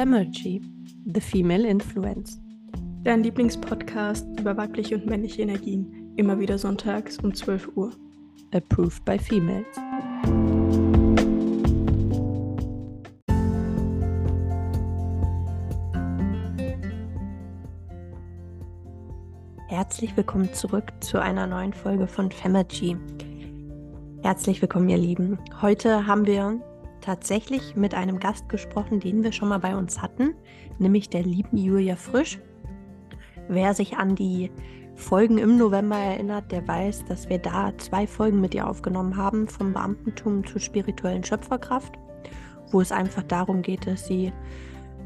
Femergy, The Female Influence. Dein Lieblingspodcast über weibliche und männliche Energien. Immer wieder sonntags um 12 Uhr. Approved by Females. Herzlich willkommen zurück zu einer neuen Folge von Femergy. Herzlich willkommen, ihr Lieben. Heute haben wir tatsächlich mit einem Gast gesprochen, den wir schon mal bei uns hatten, nämlich der lieben Julia Frisch. Wer sich an die Folgen im November erinnert, der weiß, dass wir da zwei Folgen mit ihr aufgenommen haben, vom Beamtentum zur spirituellen Schöpferkraft, wo es einfach darum geht, dass sie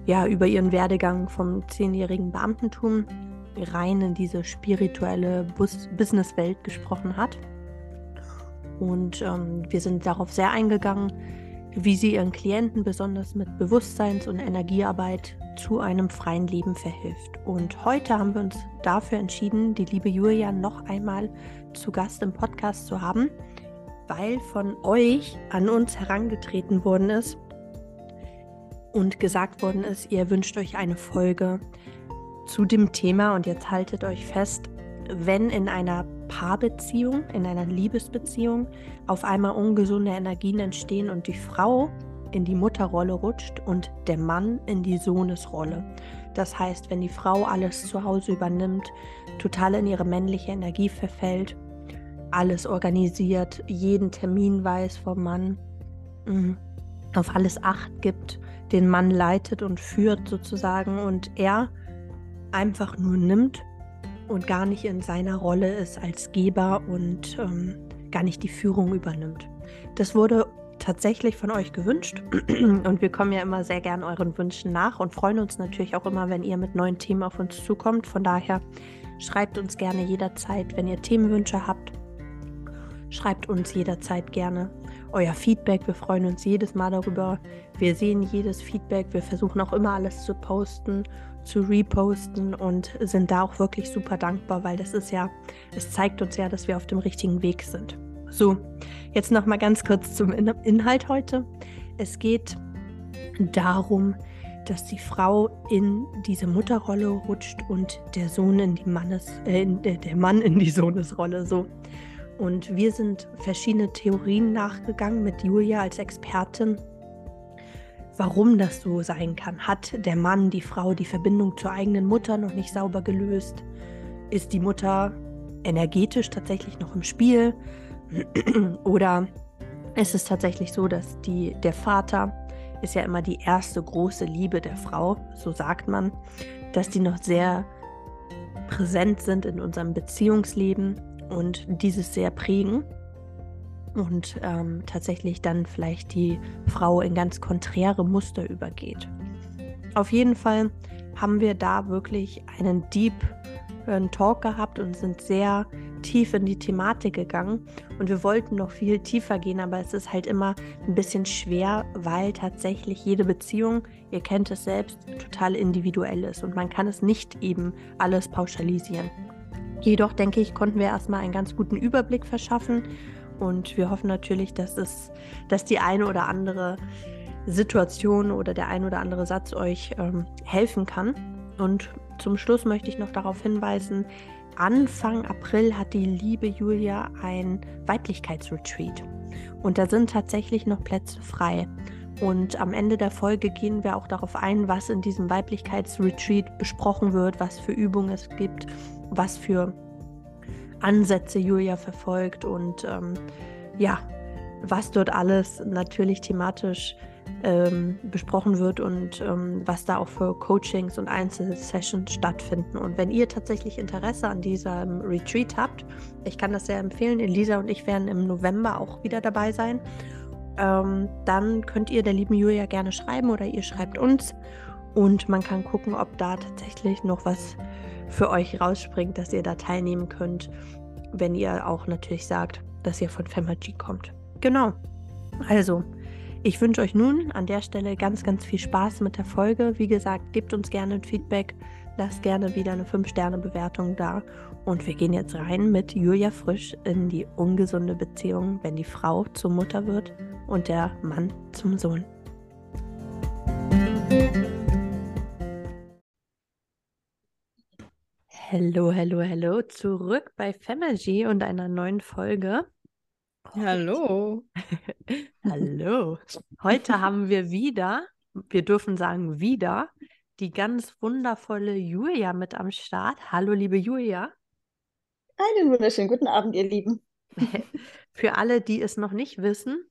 ja über ihren Werdegang vom zehnjährigen Beamtentum rein in diese spirituelle Bus Businesswelt gesprochen hat. Und ähm, wir sind darauf sehr eingegangen, wie sie ihren Klienten besonders mit Bewusstseins- und Energiearbeit zu einem freien Leben verhilft. Und heute haben wir uns dafür entschieden, die liebe Julia noch einmal zu Gast im Podcast zu haben, weil von euch an uns herangetreten worden ist und gesagt worden ist, ihr wünscht euch eine Folge zu dem Thema und jetzt haltet euch fest, wenn in einer Paarbeziehung, in einer Liebesbeziehung auf einmal ungesunde Energien entstehen und die Frau in die Mutterrolle rutscht und der Mann in die Sohnesrolle. Das heißt, wenn die Frau alles zu Hause übernimmt, total in ihre männliche Energie verfällt, alles organisiert, jeden Termin weiß vom Mann, mm, auf alles Acht gibt, den Mann leitet und führt sozusagen und er einfach nur nimmt und gar nicht in seiner Rolle ist als Geber und ähm, gar nicht die Führung übernimmt. Das wurde tatsächlich von euch gewünscht und wir kommen ja immer sehr gern euren Wünschen nach und freuen uns natürlich auch immer, wenn ihr mit neuen Themen auf uns zukommt. Von daher schreibt uns gerne jederzeit, wenn ihr Themenwünsche habt. Schreibt uns jederzeit gerne euer Feedback. Wir freuen uns jedes Mal darüber. Wir sehen jedes Feedback. Wir versuchen auch immer alles zu posten zu reposten und sind da auch wirklich super dankbar, weil das ist ja, es zeigt uns ja, dass wir auf dem richtigen Weg sind. So, jetzt noch mal ganz kurz zum Inhalt heute. Es geht darum, dass die Frau in diese Mutterrolle rutscht und der Sohn in die Mannes, äh, der Mann in die Sohnesrolle so. Und wir sind verschiedene Theorien nachgegangen mit Julia als Expertin warum das so sein kann. Hat der Mann, die Frau die Verbindung zur eigenen Mutter noch nicht sauber gelöst? Ist die Mutter energetisch tatsächlich noch im Spiel? Oder ist es tatsächlich so, dass die, der Vater ist ja immer die erste große Liebe der Frau, so sagt man, dass die noch sehr präsent sind in unserem Beziehungsleben und dieses sehr prägen und ähm, tatsächlich dann vielleicht die Frau in ganz konträre Muster übergeht. Auf jeden Fall haben wir da wirklich einen Deep äh, Talk gehabt und sind sehr tief in die Thematik gegangen. Und wir wollten noch viel tiefer gehen, aber es ist halt immer ein bisschen schwer, weil tatsächlich jede Beziehung, ihr kennt es selbst, total individuell ist und man kann es nicht eben alles pauschalisieren. Jedoch denke ich, konnten wir erstmal einen ganz guten Überblick verschaffen und wir hoffen natürlich, dass es, dass die eine oder andere Situation oder der ein oder andere Satz euch ähm, helfen kann. Und zum Schluss möchte ich noch darauf hinweisen, Anfang April hat die liebe Julia ein Weiblichkeitsretreat. Und da sind tatsächlich noch Plätze frei. Und am Ende der Folge gehen wir auch darauf ein, was in diesem Weiblichkeitsretreat besprochen wird, was für Übungen es gibt, was für Ansätze Julia verfolgt und ähm, ja, was dort alles natürlich thematisch ähm, besprochen wird und ähm, was da auch für Coachings und Einzelsessions stattfinden. Und wenn ihr tatsächlich Interesse an diesem Retreat habt, ich kann das sehr empfehlen, Elisa und ich werden im November auch wieder dabei sein, ähm, dann könnt ihr der lieben Julia gerne schreiben oder ihr schreibt uns und man kann gucken, ob da tatsächlich noch was für euch rausspringt, dass ihr da teilnehmen könnt, wenn ihr auch natürlich sagt, dass ihr von Femagy kommt. Genau. Also, ich wünsche euch nun an der Stelle ganz, ganz viel Spaß mit der Folge. Wie gesagt, gebt uns gerne ein Feedback, lasst gerne wieder eine 5-Sterne-Bewertung da. Und wir gehen jetzt rein mit Julia Frisch in die ungesunde Beziehung, wenn die Frau zur Mutter wird und der Mann zum Sohn. Hallo, hallo, hallo, zurück bei Femergy und einer neuen Folge. Hallo. hallo. Heute haben wir wieder, wir dürfen sagen wieder, die ganz wundervolle Julia mit am Start. Hallo, liebe Julia. Einen wunderschönen guten Abend, ihr Lieben. Für alle, die es noch nicht wissen,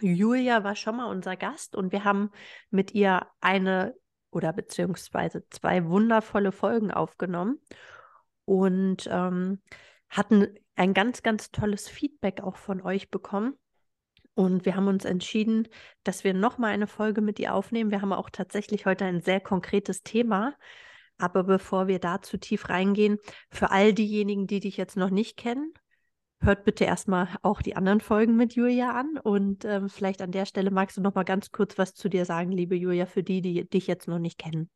Julia war schon mal unser Gast und wir haben mit ihr eine oder beziehungsweise zwei wundervolle Folgen aufgenommen und ähm, hatten ein ganz, ganz tolles Feedback auch von euch bekommen. Und wir haben uns entschieden, dass wir nochmal eine Folge mit ihr aufnehmen. Wir haben auch tatsächlich heute ein sehr konkretes Thema. Aber bevor wir da zu tief reingehen, für all diejenigen, die dich jetzt noch nicht kennen, hört bitte erstmal auch die anderen Folgen mit Julia an. Und ähm, vielleicht an der Stelle magst du noch mal ganz kurz was zu dir sagen, liebe Julia, für die, die dich jetzt noch nicht kennen.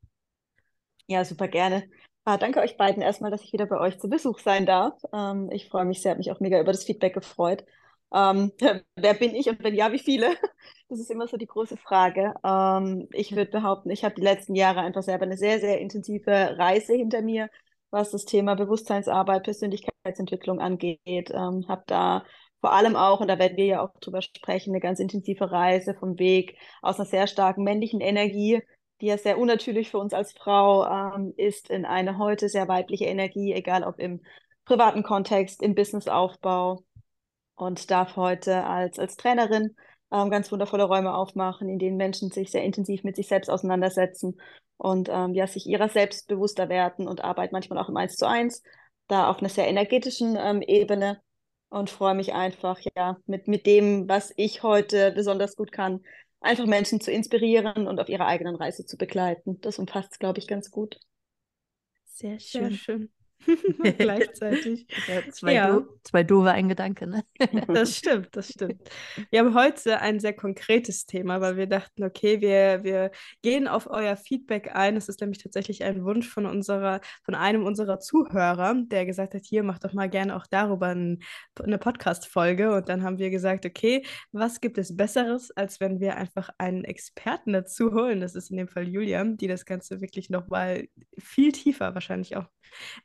Ja, super gerne. Ah, danke euch beiden erstmal, dass ich wieder bei euch zu Besuch sein darf. Ähm, ich freue mich sehr, habe mich auch mega über das Feedback gefreut. Ähm, wer bin ich und wenn ja, wie viele? Das ist immer so die große Frage. Ähm, ich würde behaupten, ich habe die letzten Jahre einfach selber eine sehr, sehr intensive Reise hinter mir, was das Thema Bewusstseinsarbeit, Persönlichkeitsentwicklung angeht. Ähm, habe da vor allem auch, und da werden wir ja auch drüber sprechen, eine ganz intensive Reise vom Weg aus einer sehr starken männlichen Energie, die ja sehr unnatürlich für uns als Frau ähm, ist, in eine heute sehr weibliche Energie, egal ob im privaten Kontext, im Businessaufbau und darf heute als, als Trainerin ähm, ganz wundervolle Räume aufmachen, in denen Menschen sich sehr intensiv mit sich selbst auseinandersetzen und ähm, ja, sich ihrer selbst bewusster werden und arbeiten manchmal auch im Eins zu eins, da auf einer sehr energetischen ähm, Ebene und freue mich einfach, ja, mit, mit dem, was ich heute besonders gut kann, einfach Menschen zu inspirieren und auf ihrer eigenen Reise zu begleiten. Das umfasst es, glaube ich, ganz gut. Sehr schön. Sehr schön. Gleichzeitig. Ja, zwei, ja. Do zwei doofe ein Gedanke, ne? das stimmt, das stimmt. Wir haben heute ein sehr konkretes Thema, weil wir dachten, okay, wir, wir gehen auf euer Feedback ein. Es ist nämlich tatsächlich ein Wunsch von unserer, von einem unserer Zuhörer, der gesagt hat, hier, mach doch mal gerne auch darüber ein, eine Podcast-Folge. Und dann haben wir gesagt, okay, was gibt es Besseres, als wenn wir einfach einen Experten dazu holen? Das ist in dem Fall Julia, die das Ganze wirklich nochmal viel tiefer wahrscheinlich auch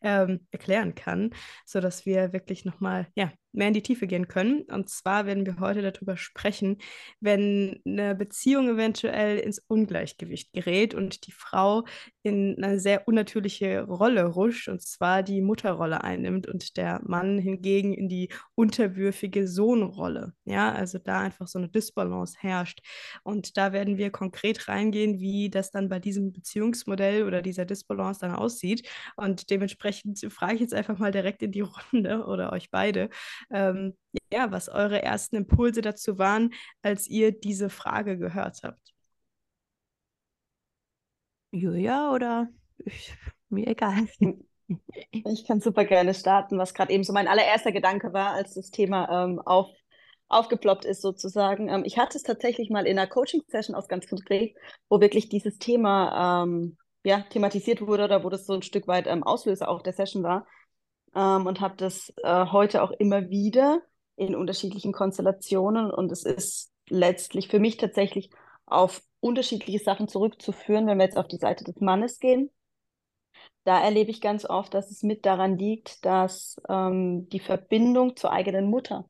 ähm, erklären kann, sodass wir wirklich nochmal ja, mehr in die Tiefe gehen können. Und zwar werden wir heute darüber sprechen, wenn eine Beziehung eventuell ins Ungleichgewicht gerät und die Frau in eine sehr unnatürliche Rolle rutscht, und zwar die Mutterrolle einnimmt und der Mann hingegen in die unterwürfige Sohnrolle. Ja, also da einfach so eine Disbalance herrscht. Und da werden wir konkret reingehen, wie das dann bei diesem Beziehungsmodell oder dieser Disbalance dann aussieht. Und dementsprechend frage ich jetzt einfach mal direkt in die Runde oder euch beide ähm, ja, was eure ersten Impulse dazu waren, als ihr diese Frage gehört habt. Julia oder ich, mir egal. Ich kann super gerne starten, was gerade eben so mein allererster Gedanke war, als das Thema ähm, auf, aufgeploppt ist sozusagen. Ähm, ich hatte es tatsächlich mal in einer Coaching-Session aus ganz konkret, wo wirklich dieses Thema ähm, ja, thematisiert wurde oder wo das so ein Stück weit ähm, Auslöser auch der Session war ähm, und habe das äh, heute auch immer wieder in unterschiedlichen Konstellationen und es ist letztlich für mich tatsächlich auf unterschiedliche Sachen zurückzuführen, wenn wir jetzt auf die Seite des Mannes gehen. Da erlebe ich ganz oft, dass es mit daran liegt, dass ähm, die Verbindung zur eigenen Mutter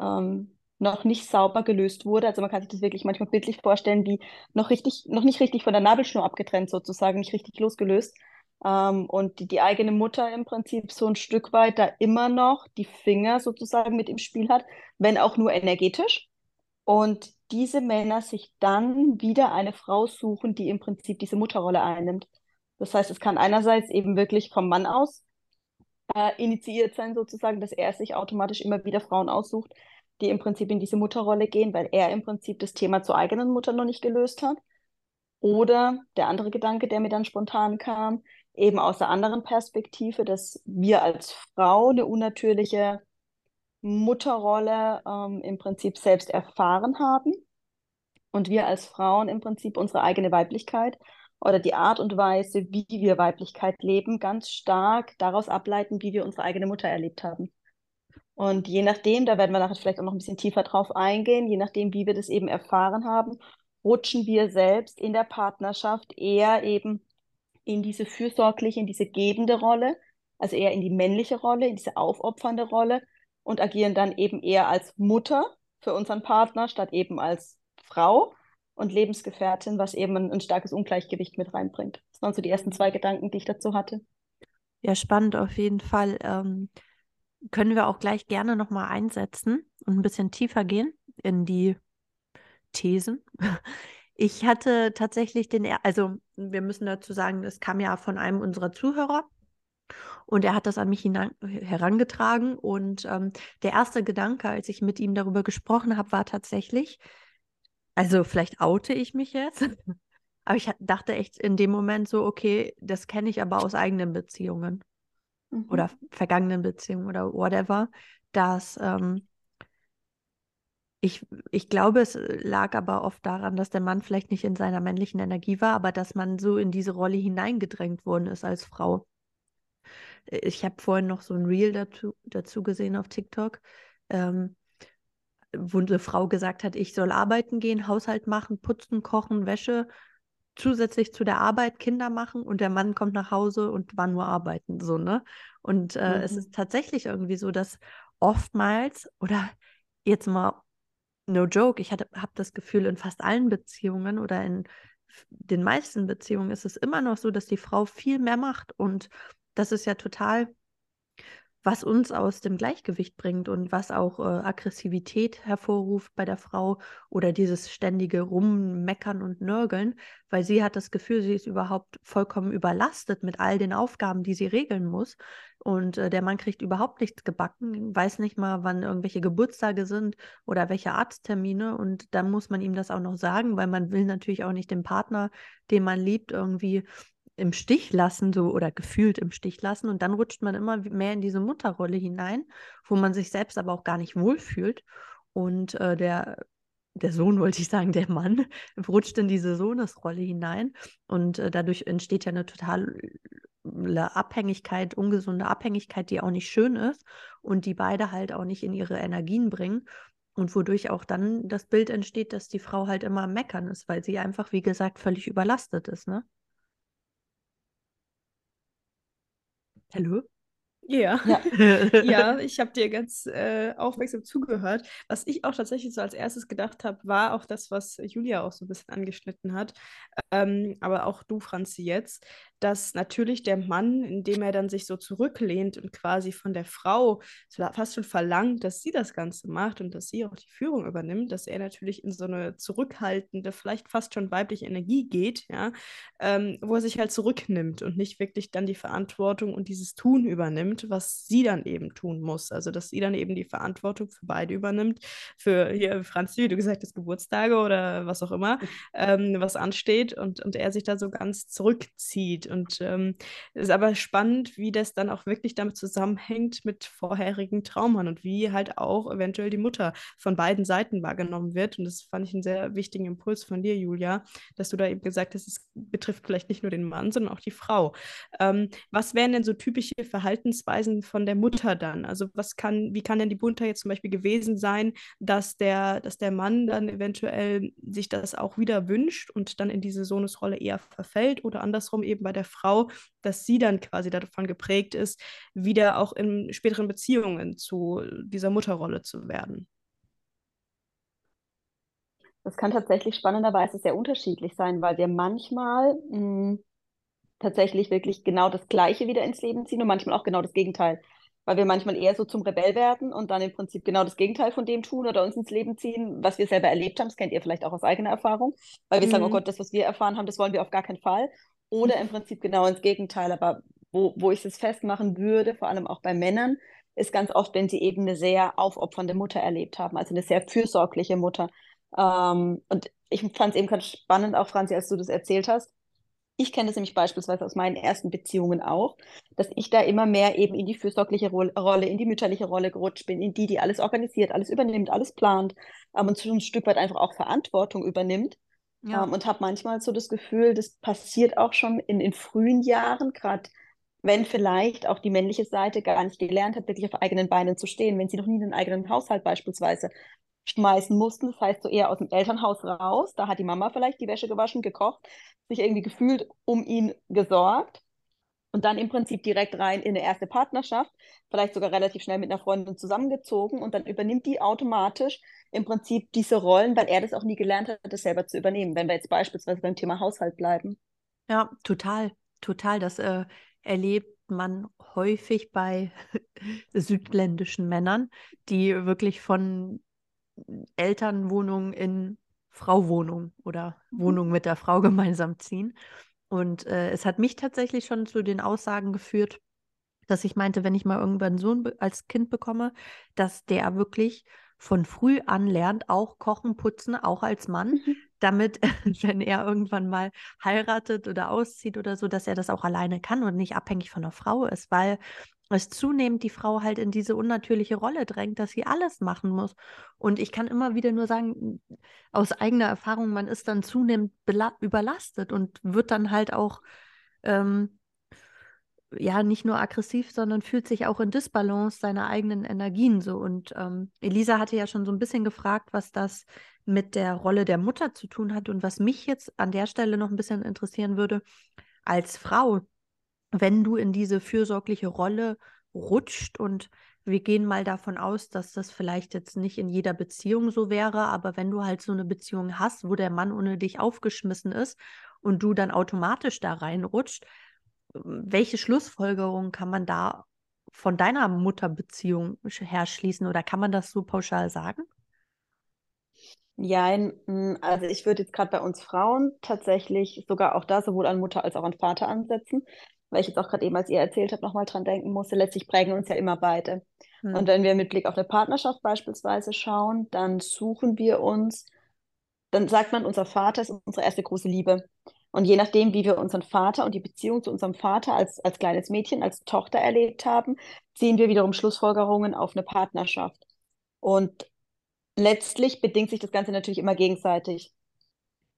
ähm, noch nicht sauber gelöst wurde. Also man kann sich das wirklich manchmal bildlich vorstellen, wie noch richtig, noch nicht richtig von der Nabelschnur abgetrennt sozusagen, nicht richtig losgelöst. Ähm, und die, die eigene Mutter im Prinzip so ein Stück weit da immer noch die Finger sozusagen mit im Spiel hat, wenn auch nur energetisch. Und diese Männer sich dann wieder eine Frau suchen, die im Prinzip diese Mutterrolle einnimmt. Das heißt, es kann einerseits eben wirklich vom Mann aus äh, initiiert sein, sozusagen, dass er sich automatisch immer wieder Frauen aussucht, die im Prinzip in diese Mutterrolle gehen, weil er im Prinzip das Thema zur eigenen Mutter noch nicht gelöst hat. Oder der andere Gedanke, der mir dann spontan kam, eben aus der anderen Perspektive, dass wir als Frau eine unnatürliche Mutterrolle ähm, im Prinzip selbst erfahren haben und wir als Frauen im Prinzip unsere eigene Weiblichkeit oder die Art und Weise, wie wir Weiblichkeit leben, ganz stark daraus ableiten, wie wir unsere eigene Mutter erlebt haben. Und je nachdem, da werden wir nachher vielleicht auch noch ein bisschen tiefer drauf eingehen, je nachdem, wie wir das eben erfahren haben, rutschen wir selbst in der Partnerschaft eher eben in diese fürsorgliche, in diese gebende Rolle, also eher in die männliche Rolle, in diese aufopfernde Rolle und agieren dann eben eher als Mutter für unseren Partner statt eben als Frau und Lebensgefährtin, was eben ein, ein starkes Ungleichgewicht mit reinbringt. Das waren so die ersten zwei Gedanken, die ich dazu hatte. Ja, spannend auf jeden Fall. Ähm, können wir auch gleich gerne nochmal einsetzen und ein bisschen tiefer gehen in die Thesen. Ich hatte tatsächlich den, also wir müssen dazu sagen, es kam ja von einem unserer Zuhörer und er hat das an mich hinein, herangetragen. Und ähm, der erste Gedanke, als ich mit ihm darüber gesprochen habe, war tatsächlich, also vielleicht oute ich mich jetzt, aber ich dachte echt in dem Moment so, okay, das kenne ich aber aus eigenen Beziehungen mhm. oder vergangenen Beziehungen oder whatever, dass ähm, ich, ich glaube, es lag aber oft daran, dass der Mann vielleicht nicht in seiner männlichen Energie war, aber dass man so in diese Rolle hineingedrängt worden ist als Frau. Ich habe vorhin noch so ein Reel dazu, dazu gesehen auf TikTok, ähm, wo eine Frau gesagt hat, ich soll arbeiten gehen, Haushalt machen, putzen, kochen, Wäsche, zusätzlich zu der Arbeit Kinder machen und der Mann kommt nach Hause und war nur arbeiten, so, ne? Und äh, mhm. es ist tatsächlich irgendwie so, dass oftmals oder jetzt mal no joke, ich habe das Gefühl, in fast allen Beziehungen oder in den meisten Beziehungen ist es immer noch so, dass die Frau viel mehr macht und das ist ja total was uns aus dem Gleichgewicht bringt und was auch äh, Aggressivität hervorruft bei der Frau oder dieses ständige Rummeckern und Nörgeln, weil sie hat das Gefühl, sie ist überhaupt vollkommen überlastet mit all den Aufgaben, die sie regeln muss. Und äh, der Mann kriegt überhaupt nichts gebacken, weiß nicht mal, wann irgendwelche Geburtstage sind oder welche Arzttermine. Und dann muss man ihm das auch noch sagen, weil man will natürlich auch nicht den Partner, den man liebt, irgendwie im Stich lassen, so oder gefühlt im Stich lassen. Und dann rutscht man immer mehr in diese Mutterrolle hinein, wo man sich selbst aber auch gar nicht wohlfühlt. Und äh, der, der Sohn, wollte ich sagen, der Mann, rutscht in diese Sohnesrolle hinein. Und äh, dadurch entsteht ja eine totale Abhängigkeit, ungesunde Abhängigkeit, die auch nicht schön ist und die beide halt auch nicht in ihre Energien bringen. Und wodurch auch dann das Bild entsteht, dass die Frau halt immer am Meckern ist, weil sie einfach, wie gesagt, völlig überlastet ist, ne? Hallo? Ja, ja, ja ich habe dir ganz äh, aufmerksam zugehört. Was ich auch tatsächlich so als erstes gedacht habe, war auch das, was Julia auch so ein bisschen angeschnitten hat, ähm, aber auch du, Franzi, jetzt, dass natürlich der Mann, indem er dann sich so zurücklehnt und quasi von der Frau fast schon verlangt, dass sie das Ganze macht und dass sie auch die Führung übernimmt, dass er natürlich in so eine zurückhaltende, vielleicht fast schon weibliche Energie geht, ja, ähm, wo er sich halt zurücknimmt und nicht wirklich dann die Verantwortung und dieses Tun übernimmt, was sie dann eben tun muss. Also, dass sie dann eben die Verantwortung für beide übernimmt, für hier, Franzi, wie du gesagt hast, Geburtstage oder was auch immer, ähm, was ansteht und, und er sich da so ganz zurückzieht und ähm, ist aber spannend, wie das dann auch wirklich damit zusammenhängt mit vorherigen Traumen und wie halt auch eventuell die Mutter von beiden Seiten wahrgenommen wird. Und das fand ich einen sehr wichtigen Impuls von dir, Julia, dass du da eben gesagt hast, es betrifft vielleicht nicht nur den Mann, sondern auch die Frau. Ähm, was wären denn so typische Verhaltensweisen von der Mutter dann? Also was kann, wie kann denn die Mutter jetzt zum Beispiel gewesen sein, dass der, dass der Mann dann eventuell sich das auch wieder wünscht und dann in diese Sohnesrolle eher verfällt oder andersrum eben bei der der Frau, dass sie dann quasi davon geprägt ist, wieder auch in späteren Beziehungen zu dieser Mutterrolle zu werden. Das kann tatsächlich spannenderweise sehr unterschiedlich sein, weil wir manchmal mh, hm, tatsächlich wirklich genau das Gleiche wieder ins Leben ziehen und manchmal auch genau das Gegenteil. Weil wir manchmal eher so zum Rebell werden und dann im Prinzip genau das Gegenteil von dem tun oder uns ins Leben ziehen, was wir selber erlebt haben. Das kennt ihr vielleicht auch aus eigener Erfahrung. Weil wir mhm. sagen, oh Gott, das, was wir erfahren haben, das wollen wir auf gar keinen Fall. Oder im Prinzip genau ins Gegenteil. Aber wo, wo ich es festmachen würde, vor allem auch bei Männern, ist ganz oft, wenn sie eben eine sehr aufopfernde Mutter erlebt haben, also eine sehr fürsorgliche Mutter. Ähm, und ich fand es eben ganz spannend, auch Franzi, als du das erzählt hast. Ich kenne das nämlich beispielsweise aus meinen ersten Beziehungen auch, dass ich da immer mehr eben in die fürsorgliche Rolle, in die mütterliche Rolle gerutscht bin, in die, die alles organisiert, alles übernimmt, alles plant ähm, und so ein Stück weit einfach auch Verantwortung übernimmt. Ja. Ähm, und habe manchmal so das Gefühl, das passiert auch schon in, in frühen Jahren, gerade wenn vielleicht auch die männliche Seite gar nicht gelernt hat, wirklich auf eigenen Beinen zu stehen, wenn sie noch nie einen eigenen Haushalt beispielsweise schmeißen mussten. Das heißt, so eher aus dem Elternhaus raus. Da hat die Mama vielleicht die Wäsche gewaschen, gekocht, sich irgendwie gefühlt um ihn gesorgt. Und dann im Prinzip direkt rein in eine erste Partnerschaft, vielleicht sogar relativ schnell mit einer Freundin zusammengezogen und dann übernimmt die automatisch im Prinzip diese Rollen, weil er das auch nie gelernt hat, das selber zu übernehmen, wenn wir jetzt beispielsweise beim Thema Haushalt bleiben. Ja, total, total. Das äh, erlebt man häufig bei südländischen Männern, die wirklich von Elternwohnung in Frauwohnung oder mhm. Wohnung mit der Frau gemeinsam ziehen. Und äh, es hat mich tatsächlich schon zu den Aussagen geführt, dass ich meinte, wenn ich mal irgendwann einen Sohn als Kind bekomme, dass der wirklich von früh an lernt, auch kochen, putzen, auch als Mann, mhm. damit, wenn er irgendwann mal heiratet oder auszieht oder so, dass er das auch alleine kann und nicht abhängig von einer Frau ist, weil es zunehmend die Frau halt in diese unnatürliche Rolle drängt, dass sie alles machen muss. Und ich kann immer wieder nur sagen, aus eigener Erfahrung, man ist dann zunehmend überlastet und wird dann halt auch, ähm, ja, nicht nur aggressiv, sondern fühlt sich auch in Disbalance seiner eigenen Energien so. Und ähm, Elisa hatte ja schon so ein bisschen gefragt, was das mit der Rolle der Mutter zu tun hat. Und was mich jetzt an der Stelle noch ein bisschen interessieren würde, als Frau, wenn du in diese fürsorgliche Rolle rutscht und wir gehen mal davon aus, dass das vielleicht jetzt nicht in jeder Beziehung so wäre, aber wenn du halt so eine Beziehung hast, wo der Mann ohne dich aufgeschmissen ist und du dann automatisch da reinrutscht, welche Schlussfolgerungen kann man da von deiner Mutterbeziehung her schließen oder kann man das so pauschal sagen? Ja, also ich würde jetzt gerade bei uns Frauen tatsächlich sogar auch da sowohl an Mutter als auch an Vater ansetzen weil ich jetzt auch gerade eben, als ihr erzählt habt, nochmal dran denken musste, letztlich prägen uns ja immer beide. Mhm. Und wenn wir mit Blick auf eine Partnerschaft beispielsweise schauen, dann suchen wir uns, dann sagt man, unser Vater ist unsere erste große Liebe. Und je nachdem, wie wir unseren Vater und die Beziehung zu unserem Vater als, als kleines Mädchen, als Tochter erlebt haben, ziehen wir wiederum Schlussfolgerungen auf eine Partnerschaft. Und letztlich bedingt sich das Ganze natürlich immer gegenseitig.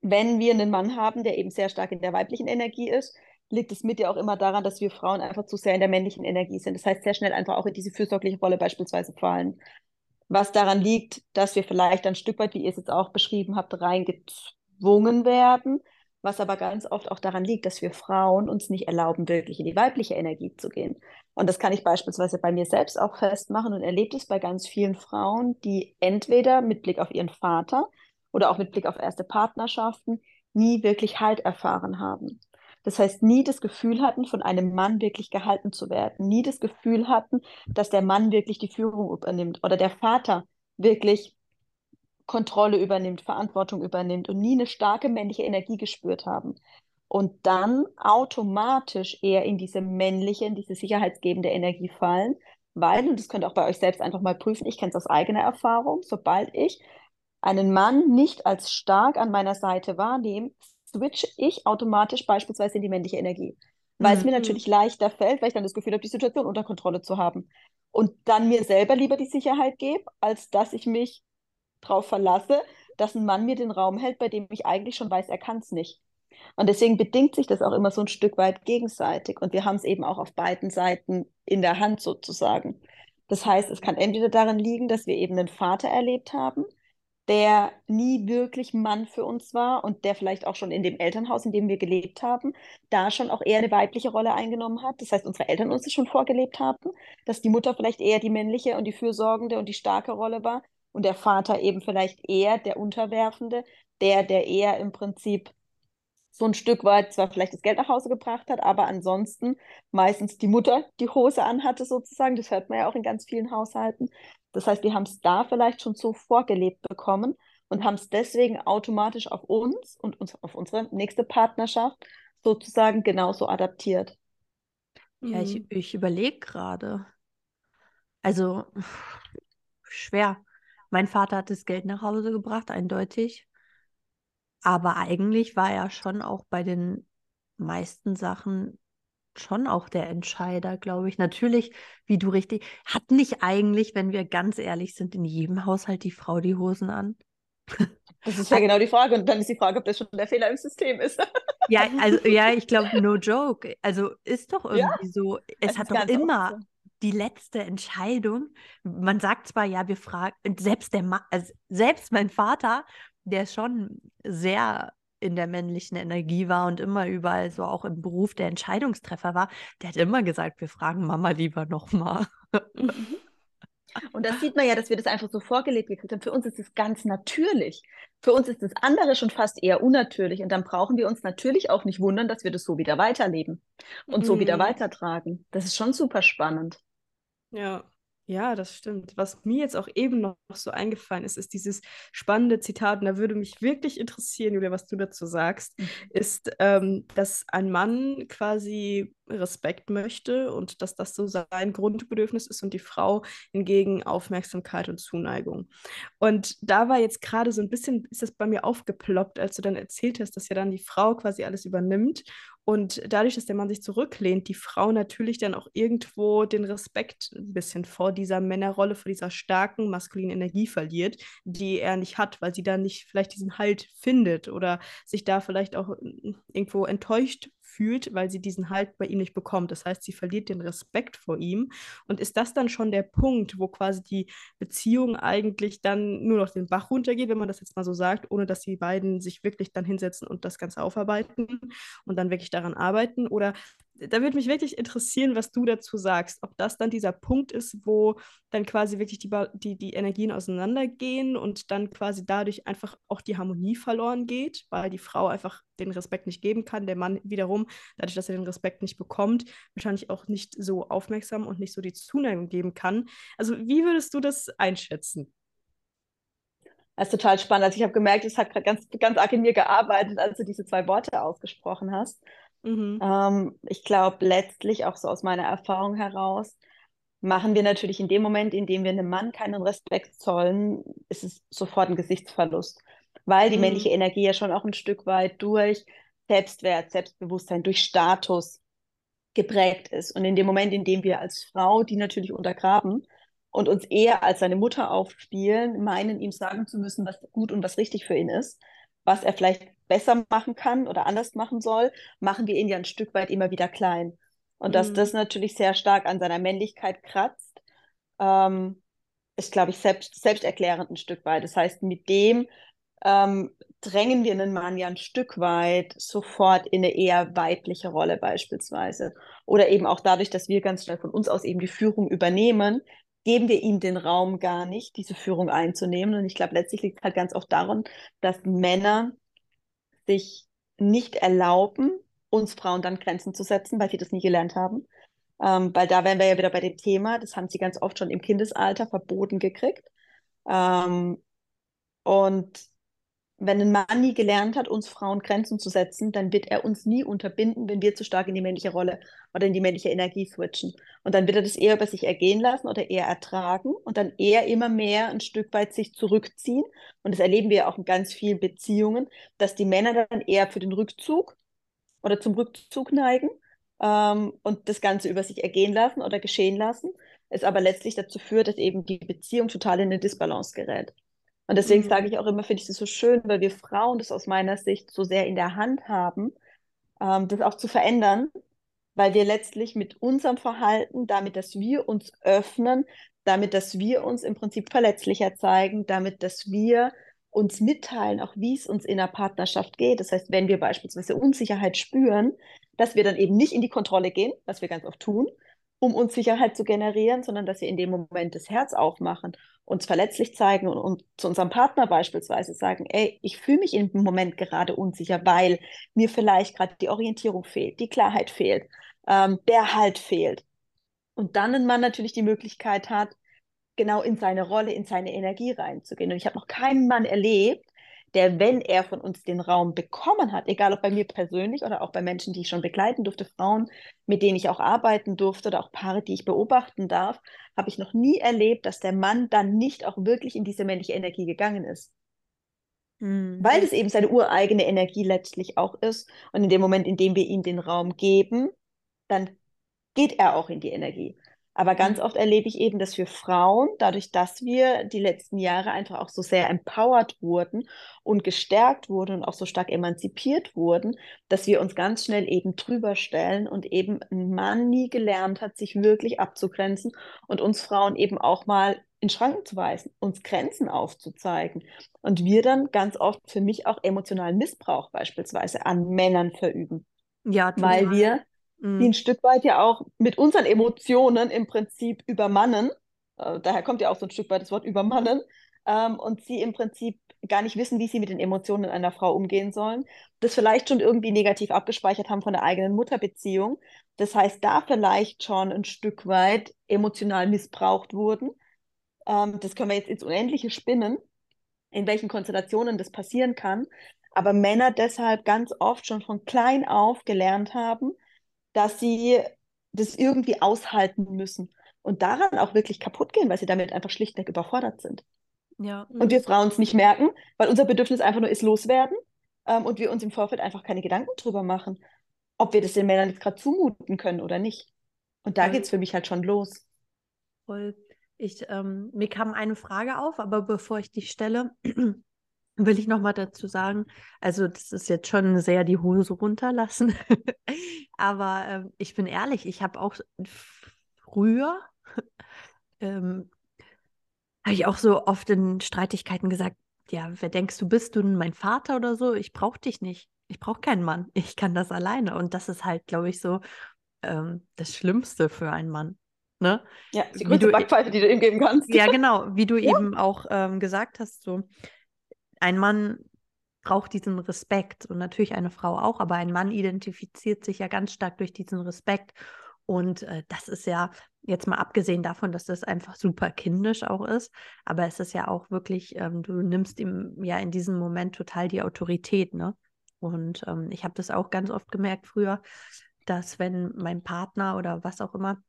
Wenn wir einen Mann haben, der eben sehr stark in der weiblichen Energie ist, liegt es mit ja auch immer daran, dass wir Frauen einfach zu sehr in der männlichen Energie sind. Das heißt, sehr schnell einfach auch in diese fürsorgliche Rolle beispielsweise fallen. Was daran liegt, dass wir vielleicht ein Stück weit, wie ihr es jetzt auch beschrieben habt, reingezwungen werden, was aber ganz oft auch daran liegt, dass wir Frauen uns nicht erlauben, wirklich in die weibliche Energie zu gehen. Und das kann ich beispielsweise bei mir selbst auch festmachen und erlebt es bei ganz vielen Frauen, die entweder mit Blick auf ihren Vater oder auch mit Blick auf erste Partnerschaften nie wirklich Halt erfahren haben. Das heißt, nie das Gefühl hatten, von einem Mann wirklich gehalten zu werden, nie das Gefühl hatten, dass der Mann wirklich die Führung übernimmt oder der Vater wirklich Kontrolle übernimmt, Verantwortung übernimmt und nie eine starke männliche Energie gespürt haben. Und dann automatisch eher in diese männliche, in diese sicherheitsgebende Energie fallen, weil, und das könnt ihr auch bei euch selbst einfach mal prüfen, ich kenne es aus eigener Erfahrung, sobald ich einen Mann nicht als stark an meiner Seite wahrnehme, switche ich automatisch beispielsweise in die männliche Energie. Weil mhm. es mir natürlich leichter fällt, weil ich dann das Gefühl habe, die Situation unter Kontrolle zu haben. Und dann mir selber lieber die Sicherheit gebe, als dass ich mich darauf verlasse, dass ein Mann mir den Raum hält, bei dem ich eigentlich schon weiß, er kann es nicht. Und deswegen bedingt sich das auch immer so ein Stück weit gegenseitig. Und wir haben es eben auch auf beiden Seiten in der Hand sozusagen. Das heißt, es kann entweder daran liegen, dass wir eben einen Vater erlebt haben, der nie wirklich Mann für uns war und der vielleicht auch schon in dem Elternhaus, in dem wir gelebt haben, da schon auch eher eine weibliche Rolle eingenommen hat. Das heißt, unsere Eltern uns das schon vorgelebt haben, dass die Mutter vielleicht eher die männliche und die fürsorgende und die starke Rolle war und der Vater eben vielleicht eher der Unterwerfende, der, der eher im Prinzip so ein Stück weit zwar vielleicht das Geld nach Hause gebracht hat, aber ansonsten meistens die Mutter die Hose anhatte sozusagen. Das hört man ja auch in ganz vielen Haushalten. Das heißt, die haben es da vielleicht schon so vorgelebt bekommen und haben es deswegen automatisch auf uns und uns, auf unsere nächste Partnerschaft sozusagen genauso adaptiert. Ja, ich, mhm. ich überlege gerade. Also schwer. Mein Vater hat das Geld nach Hause gebracht, eindeutig. Aber eigentlich war er schon auch bei den meisten Sachen schon auch der Entscheider, glaube ich. Natürlich, wie du richtig, hat nicht eigentlich, wenn wir ganz ehrlich sind, in jedem Haushalt die Frau die Hosen an? Das ist ja genau die Frage. Und dann ist die Frage, ob das schon der Fehler im System ist. Ja, also ja, ich glaube, no joke. Also ist doch irgendwie ja, so, es hat doch immer so. die letzte Entscheidung. Man sagt zwar, ja, wir fragen, selbst der Ma also selbst mein Vater, der schon sehr in der männlichen Energie war und immer überall so auch im Beruf der Entscheidungstreffer war, der hat immer gesagt, wir fragen Mama lieber nochmal. Mhm. Und das sieht man ja, dass wir das einfach so vorgelebt gekriegt haben. Für uns ist es ganz natürlich. Für uns ist das andere schon fast eher unnatürlich. Und dann brauchen wir uns natürlich auch nicht wundern, dass wir das so wieder weiterleben und so wieder mhm. weitertragen. Das ist schon super spannend. Ja, ja, das stimmt. Was mir jetzt auch eben noch so eingefallen ist, ist dieses spannende Zitat, und da würde mich wirklich interessieren, Julia, was du dazu sagst, mhm. ist, ähm, dass ein Mann quasi Respekt möchte und dass das so sein Grundbedürfnis ist und die Frau hingegen Aufmerksamkeit und Zuneigung. Und da war jetzt gerade so ein bisschen, ist das bei mir aufgeploppt, als du dann erzählt hast, dass ja dann die Frau quasi alles übernimmt und dadurch, dass der Mann sich zurücklehnt, die Frau natürlich dann auch irgendwo den Respekt ein bisschen vor dieser Männerrolle, vor dieser starken maskulinen Energie verliert, die er nicht hat, weil sie da nicht vielleicht diesen Halt findet oder sich da vielleicht auch irgendwo enttäuscht fühlt, weil sie diesen Halt bei ihm nicht bekommt. Das heißt, sie verliert den Respekt vor ihm. Und ist das dann schon der Punkt, wo quasi die Beziehung eigentlich dann nur noch den Bach runtergeht, wenn man das jetzt mal so sagt, ohne dass die beiden sich wirklich dann hinsetzen und das Ganze aufarbeiten und dann wirklich daran arbeiten? Oder da würde mich wirklich interessieren, was du dazu sagst. Ob das dann dieser Punkt ist, wo dann quasi wirklich die, die, die Energien auseinandergehen und dann quasi dadurch einfach auch die Harmonie verloren geht, weil die Frau einfach den Respekt nicht geben kann, der Mann wiederum, dadurch, dass er den Respekt nicht bekommt, wahrscheinlich auch nicht so aufmerksam und nicht so die Zuneigung geben kann. Also wie würdest du das einschätzen? Das ist total spannend. Also ich habe gemerkt, es hat gerade ganz, ganz arg in mir gearbeitet, als du diese zwei Worte ausgesprochen hast. Mhm. Ähm, ich glaube, letztlich auch so aus meiner Erfahrung heraus, machen wir natürlich in dem Moment, in dem wir einem Mann keinen Respekt zollen, ist es sofort ein Gesichtsverlust. Weil die mhm. männliche Energie ja schon auch ein Stück weit durch Selbstwert, Selbstbewusstsein, durch Status geprägt ist. Und in dem Moment, in dem wir als Frau die natürlich untergraben und uns eher als seine Mutter aufspielen, meinen, ihm sagen zu müssen, was gut und was richtig für ihn ist, was er vielleicht besser machen kann oder anders machen soll, machen wir ihn ja ein Stück weit immer wieder klein. Und dass mhm. das natürlich sehr stark an seiner Männlichkeit kratzt, ähm, ist, glaube ich, selbst, selbsterklärend ein Stück weit. Das heißt, mit dem ähm, drängen wir einen Mann ja ein Stück weit sofort in eine eher weibliche Rolle beispielsweise. Oder eben auch dadurch, dass wir ganz schnell von uns aus eben die Führung übernehmen, geben wir ihm den Raum gar nicht, diese Führung einzunehmen. Und ich glaube, letztlich liegt es halt ganz oft daran, dass Männer sich nicht erlauben, uns Frauen dann Grenzen zu setzen, weil sie das nie gelernt haben. Ähm, weil da wären wir ja wieder bei dem Thema, das haben sie ganz oft schon im Kindesalter verboten gekriegt. Ähm, und wenn ein Mann nie gelernt hat, uns Frauen Grenzen zu setzen, dann wird er uns nie unterbinden, wenn wir zu stark in die männliche Rolle oder in die männliche Energie switchen. Und dann wird er das eher über sich ergehen lassen oder eher ertragen und dann eher immer mehr ein Stück weit sich zurückziehen. Und das erleben wir auch in ganz vielen Beziehungen, dass die Männer dann eher für den Rückzug oder zum Rückzug neigen ähm, und das Ganze über sich ergehen lassen oder geschehen lassen, es aber letztlich dazu führt, dass eben die Beziehung total in eine Disbalance gerät. Und deswegen mhm. sage ich auch immer, finde ich das so schön, weil wir Frauen das aus meiner Sicht so sehr in der Hand haben, ähm, das auch zu verändern, weil wir letztlich mit unserem Verhalten, damit, dass wir uns öffnen, damit, dass wir uns im Prinzip verletzlicher zeigen, damit, dass wir uns mitteilen, auch wie es uns in der Partnerschaft geht. Das heißt, wenn wir beispielsweise Unsicherheit spüren, dass wir dann eben nicht in die Kontrolle gehen, was wir ganz oft tun, um uns Sicherheit zu generieren, sondern dass wir in dem Moment das Herz aufmachen, uns verletzlich zeigen und, und zu unserem Partner beispielsweise sagen, ey, ich fühle mich im Moment gerade unsicher, weil mir vielleicht gerade die Orientierung fehlt, die Klarheit fehlt, ähm, der Halt fehlt. Und dann ein Mann natürlich die Möglichkeit hat, genau in seine Rolle, in seine Energie reinzugehen. Und ich habe noch keinen Mann erlebt, der, wenn er von uns den Raum bekommen hat, egal ob bei mir persönlich oder auch bei Menschen, die ich schon begleiten durfte, Frauen, mit denen ich auch arbeiten durfte oder auch Paare, die ich beobachten darf, habe ich noch nie erlebt, dass der Mann dann nicht auch wirklich in diese männliche Energie gegangen ist. Mhm. Weil es eben seine ureigene Energie letztlich auch ist. Und in dem Moment, in dem wir ihm den Raum geben, dann geht er auch in die Energie. Aber ganz mhm. oft erlebe ich eben, dass für Frauen, dadurch, dass wir die letzten Jahre einfach auch so sehr empowered wurden und gestärkt wurden und auch so stark emanzipiert wurden, dass wir uns ganz schnell eben drüber stellen und eben ein Mann nie gelernt hat, sich wirklich abzugrenzen und uns Frauen eben auch mal in Schranken zu weisen, uns Grenzen aufzuzeigen. Und wir dann ganz oft für mich auch emotionalen Missbrauch beispielsweise an Männern verüben. Ja, total. Weil wir mhm. die ein Stück weit ja auch mit unseren Emotionen im Prinzip übermannen. Äh, daher kommt ja auch so ein Stück weit das Wort übermannen. Ähm, und sie im Prinzip gar nicht wissen, wie sie mit den Emotionen einer Frau umgehen sollen. Das vielleicht schon irgendwie negativ abgespeichert haben von der eigenen Mutterbeziehung. Das heißt, da vielleicht schon ein Stück weit emotional missbraucht wurden. Ähm, das können wir jetzt ins Unendliche spinnen, in welchen Konstellationen das passieren kann. Aber Männer deshalb ganz oft schon von klein auf gelernt haben, dass sie das irgendwie aushalten müssen und daran auch wirklich kaputt gehen, weil sie damit einfach schlichtweg überfordert sind. Ja. Und wir Frauen es nicht merken, weil unser Bedürfnis einfach nur ist loswerden ähm, und wir uns im Vorfeld einfach keine Gedanken drüber machen, ob wir das den Männern jetzt gerade zumuten können oder nicht. Und da geht es für mich halt schon los. Voll. Ich, ähm, mir kam eine Frage auf, aber bevor ich die stelle, will ich noch mal dazu sagen, also das ist jetzt schon sehr die Hose runterlassen, aber ähm, ich bin ehrlich, ich habe auch früher, ähm, habe ich auch so oft in Streitigkeiten gesagt, ja, wer denkst du bist du denn mein Vater oder so? Ich brauche dich nicht. Ich brauche keinen Mann. Ich kann das alleine. Und das ist halt, glaube ich, so ähm, das Schlimmste für einen Mann. Ne? Ja, die größte Backpfeife, die du ihm geben kannst. Ja, genau, wie du ja. eben auch ähm, gesagt hast, so ein Mann braucht diesen Respekt und natürlich eine Frau auch, aber ein Mann identifiziert sich ja ganz stark durch diesen Respekt. Und äh, das ist ja jetzt mal abgesehen davon, dass das einfach super kindisch auch ist, aber es ist ja auch wirklich, ähm, du nimmst ihm ja in diesem Moment total die Autorität, ne? Und ähm, ich habe das auch ganz oft gemerkt früher, dass wenn mein Partner oder was auch immer,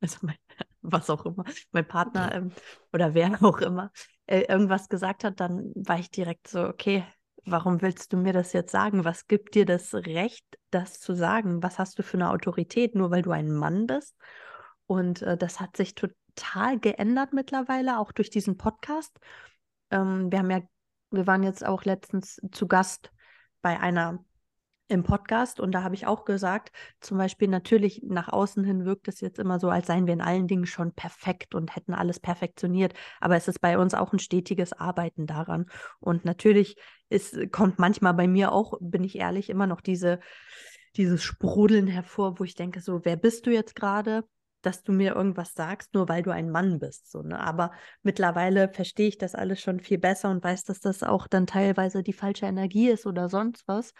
also mein, was auch immer, mein Partner ähm, oder wer auch immer, äh, irgendwas gesagt hat, dann war ich direkt so, okay, warum willst du mir das jetzt sagen? Was gibt dir das Recht, das zu sagen? Was hast du für eine Autorität, nur weil du ein Mann bist? Und äh, das hat sich total geändert mittlerweile, auch durch diesen Podcast. Ähm, wir haben ja, wir waren jetzt auch letztens zu Gast bei einer im Podcast und da habe ich auch gesagt, zum Beispiel natürlich nach außen hin wirkt es jetzt immer so, als seien wir in allen Dingen schon perfekt und hätten alles perfektioniert, aber es ist bei uns auch ein stetiges Arbeiten daran und natürlich ist, kommt manchmal bei mir auch, bin ich ehrlich, immer noch diese, dieses Sprudeln hervor, wo ich denke so, wer bist du jetzt gerade? dass du mir irgendwas sagst, nur weil du ein Mann bist. So, ne? Aber mittlerweile verstehe ich das alles schon viel besser und weiß, dass das auch dann teilweise die falsche Energie ist oder sonst was.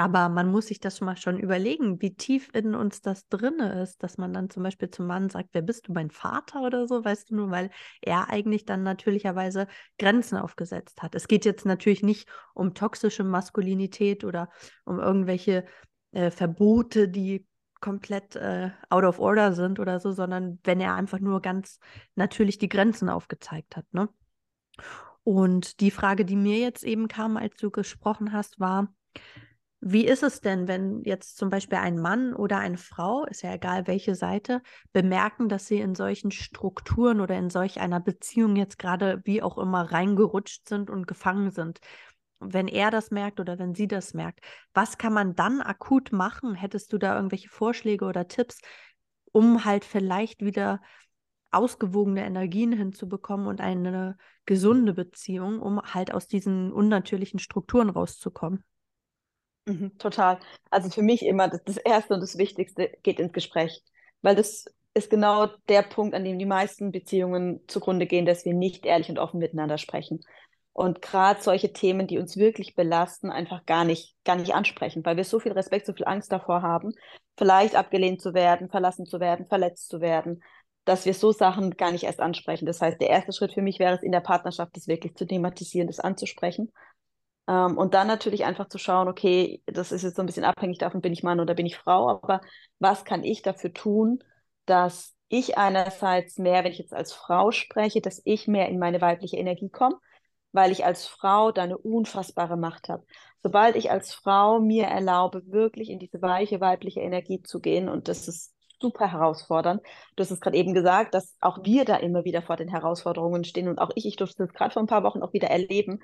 Aber man muss sich das schon mal schon überlegen, wie tief in uns das drinne ist, dass man dann zum Beispiel zum Mann sagt, wer bist du, mein Vater oder so, weißt du nur, weil er eigentlich dann natürlicherweise Grenzen aufgesetzt hat. Es geht jetzt natürlich nicht um toxische Maskulinität oder um irgendwelche äh, Verbote, die komplett äh, out of order sind oder so, sondern wenn er einfach nur ganz natürlich die Grenzen aufgezeigt hat, ne? Und die Frage, die mir jetzt eben kam, als du gesprochen hast, war, wie ist es denn, wenn jetzt zum Beispiel ein Mann oder eine Frau, ist ja egal welche Seite, bemerken, dass sie in solchen Strukturen oder in solch einer Beziehung jetzt gerade wie auch immer reingerutscht sind und gefangen sind? Wenn er das merkt oder wenn sie das merkt, was kann man dann akut machen? Hättest du da irgendwelche Vorschläge oder Tipps, um halt vielleicht wieder ausgewogene Energien hinzubekommen und eine gesunde Beziehung, um halt aus diesen unnatürlichen Strukturen rauszukommen? Mhm, total. Also für mich immer das, das Erste und das Wichtigste geht ins Gespräch, weil das ist genau der Punkt, an dem die meisten Beziehungen zugrunde gehen, dass wir nicht ehrlich und offen miteinander sprechen. Und gerade solche Themen, die uns wirklich belasten, einfach gar nicht, gar nicht ansprechen, weil wir so viel Respekt, so viel Angst davor haben, vielleicht abgelehnt zu werden, verlassen zu werden, verletzt zu werden, dass wir so Sachen gar nicht erst ansprechen. Das heißt, der erste Schritt für mich wäre es in der Partnerschaft, das wirklich zu thematisieren, das anzusprechen ähm, und dann natürlich einfach zu schauen, okay, das ist jetzt so ein bisschen abhängig davon, bin ich Mann oder bin ich Frau, aber was kann ich dafür tun, dass ich einerseits mehr, wenn ich jetzt als Frau spreche, dass ich mehr in meine weibliche Energie komme, weil ich als Frau da eine unfassbare Macht habe. Sobald ich als Frau mir erlaube, wirklich in diese weiche weibliche Energie zu gehen, und das ist super herausfordernd. Du hast es gerade eben gesagt, dass auch wir da immer wieder vor den Herausforderungen stehen und auch ich, ich durfte es gerade vor ein paar Wochen auch wieder erleben,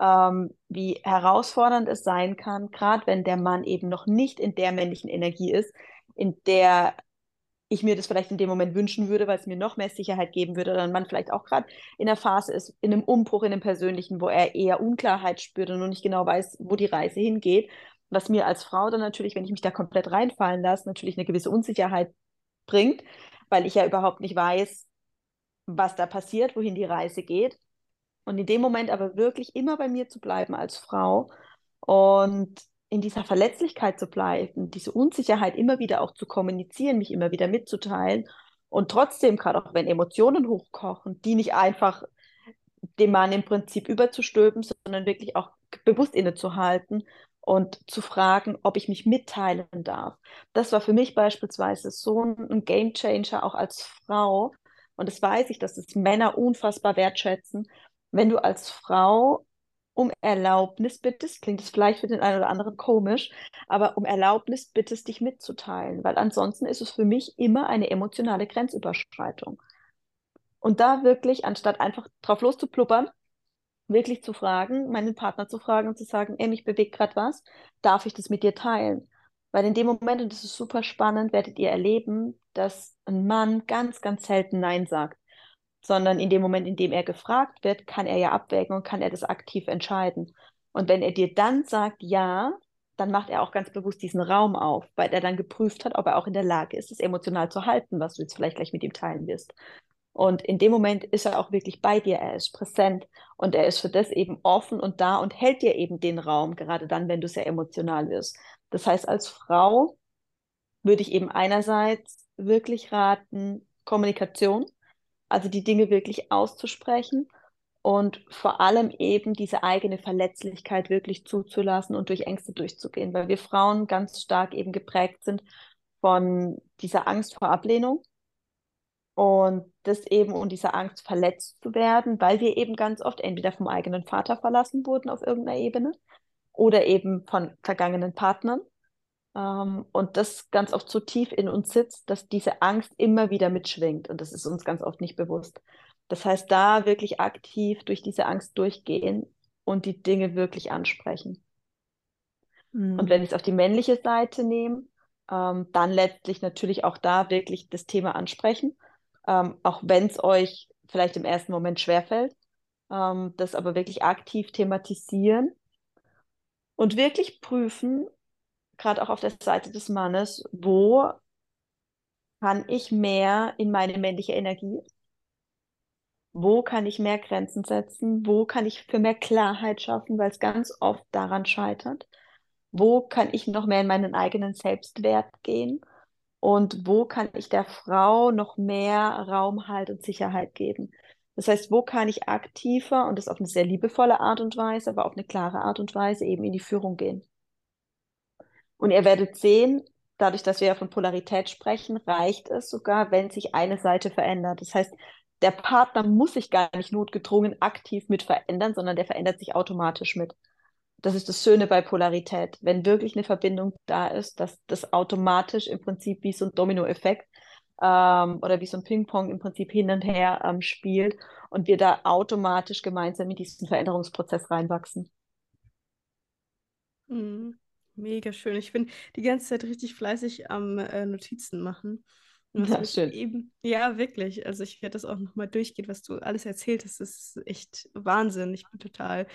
ähm, wie herausfordernd es sein kann, gerade wenn der Mann eben noch nicht in der männlichen Energie ist, in der ich mir das vielleicht in dem Moment wünschen würde, weil es mir noch mehr Sicherheit geben würde, oder ein Mann vielleicht auch gerade in der Phase ist, in einem Umbruch, in einem persönlichen, wo er eher Unklarheit spürt und noch nicht genau weiß, wo die Reise hingeht. Was mir als Frau dann natürlich, wenn ich mich da komplett reinfallen lasse, natürlich eine gewisse Unsicherheit bringt, weil ich ja überhaupt nicht weiß, was da passiert, wohin die Reise geht. Und in dem Moment aber wirklich immer bei mir zu bleiben als Frau und in dieser Verletzlichkeit zu bleiben, diese Unsicherheit immer wieder auch zu kommunizieren, mich immer wieder mitzuteilen und trotzdem, gerade auch wenn Emotionen hochkochen, die nicht einfach dem Mann im Prinzip überzustülpen, sondern wirklich auch bewusst innezuhalten und zu fragen, ob ich mich mitteilen darf. Das war für mich beispielsweise so ein Game Changer auch als Frau. Und das weiß ich, dass es Männer unfassbar wertschätzen, wenn du als Frau um Erlaubnis bittest, klingt es vielleicht für den einen oder anderen komisch, aber um Erlaubnis bittest, dich mitzuteilen, weil ansonsten ist es für mich immer eine emotionale Grenzüberschreitung. Und da wirklich, anstatt einfach drauf loszupluppern, wirklich zu fragen, meinen Partner zu fragen und zu sagen, ey, mich bewegt gerade was, darf ich das mit dir teilen? Weil in dem Moment, und das ist super spannend, werdet ihr erleben, dass ein Mann ganz, ganz selten Nein sagt sondern in dem Moment, in dem er gefragt wird, kann er ja abwägen und kann er das aktiv entscheiden. Und wenn er dir dann sagt ja, dann macht er auch ganz bewusst diesen Raum auf, weil er dann geprüft hat, ob er auch in der Lage ist, es emotional zu halten, was du jetzt vielleicht gleich mit ihm teilen wirst. Und in dem Moment ist er auch wirklich bei dir, er ist präsent und er ist für das eben offen und da und hält dir eben den Raum, gerade dann, wenn du sehr emotional wirst. Das heißt, als Frau würde ich eben einerseits wirklich raten, Kommunikation, also die Dinge wirklich auszusprechen und vor allem eben diese eigene Verletzlichkeit wirklich zuzulassen und durch Ängste durchzugehen, weil wir Frauen ganz stark eben geprägt sind von dieser Angst vor Ablehnung und das eben und dieser Angst verletzt zu werden, weil wir eben ganz oft entweder vom eigenen Vater verlassen wurden auf irgendeiner Ebene oder eben von vergangenen Partnern und das ganz oft so tief in uns sitzt, dass diese Angst immer wieder mitschwingt. Und das ist uns ganz oft nicht bewusst. Das heißt, da wirklich aktiv durch diese Angst durchgehen und die Dinge wirklich ansprechen. Mhm. Und wenn ich es auf die männliche Seite nehme, ähm, dann letztlich natürlich auch da wirklich das Thema ansprechen, ähm, auch wenn es euch vielleicht im ersten Moment schwerfällt, ähm, das aber wirklich aktiv thematisieren und wirklich prüfen, gerade auch auf der Seite des Mannes, wo kann ich mehr in meine männliche Energie? Wo kann ich mehr Grenzen setzen? Wo kann ich für mehr Klarheit schaffen, weil es ganz oft daran scheitert? Wo kann ich noch mehr in meinen eigenen Selbstwert gehen? Und wo kann ich der Frau noch mehr Raum, Halt und Sicherheit geben? Das heißt, wo kann ich aktiver und das auf eine sehr liebevolle Art und Weise, aber auf eine klare Art und Weise eben in die Führung gehen? Und ihr werdet sehen, dadurch, dass wir ja von Polarität sprechen, reicht es sogar, wenn sich eine Seite verändert. Das heißt, der Partner muss sich gar nicht notgedrungen aktiv mit verändern, sondern der verändert sich automatisch mit. Das ist das Schöne bei Polarität. Wenn wirklich eine Verbindung da ist, dass das automatisch im Prinzip wie so ein Dominoeffekt ähm, oder wie so ein Ping-Pong im Prinzip hin und her ähm, spielt und wir da automatisch gemeinsam in diesen Veränderungsprozess reinwachsen. Mhm. Mega schön. Ich bin die ganze Zeit richtig fleißig am äh, Notizen machen. Ja, schön. Eben, ja, wirklich. Also ich werde das auch nochmal durchgehen, was du alles erzählt hast. Das ist echt Wahnsinn. Ich bin total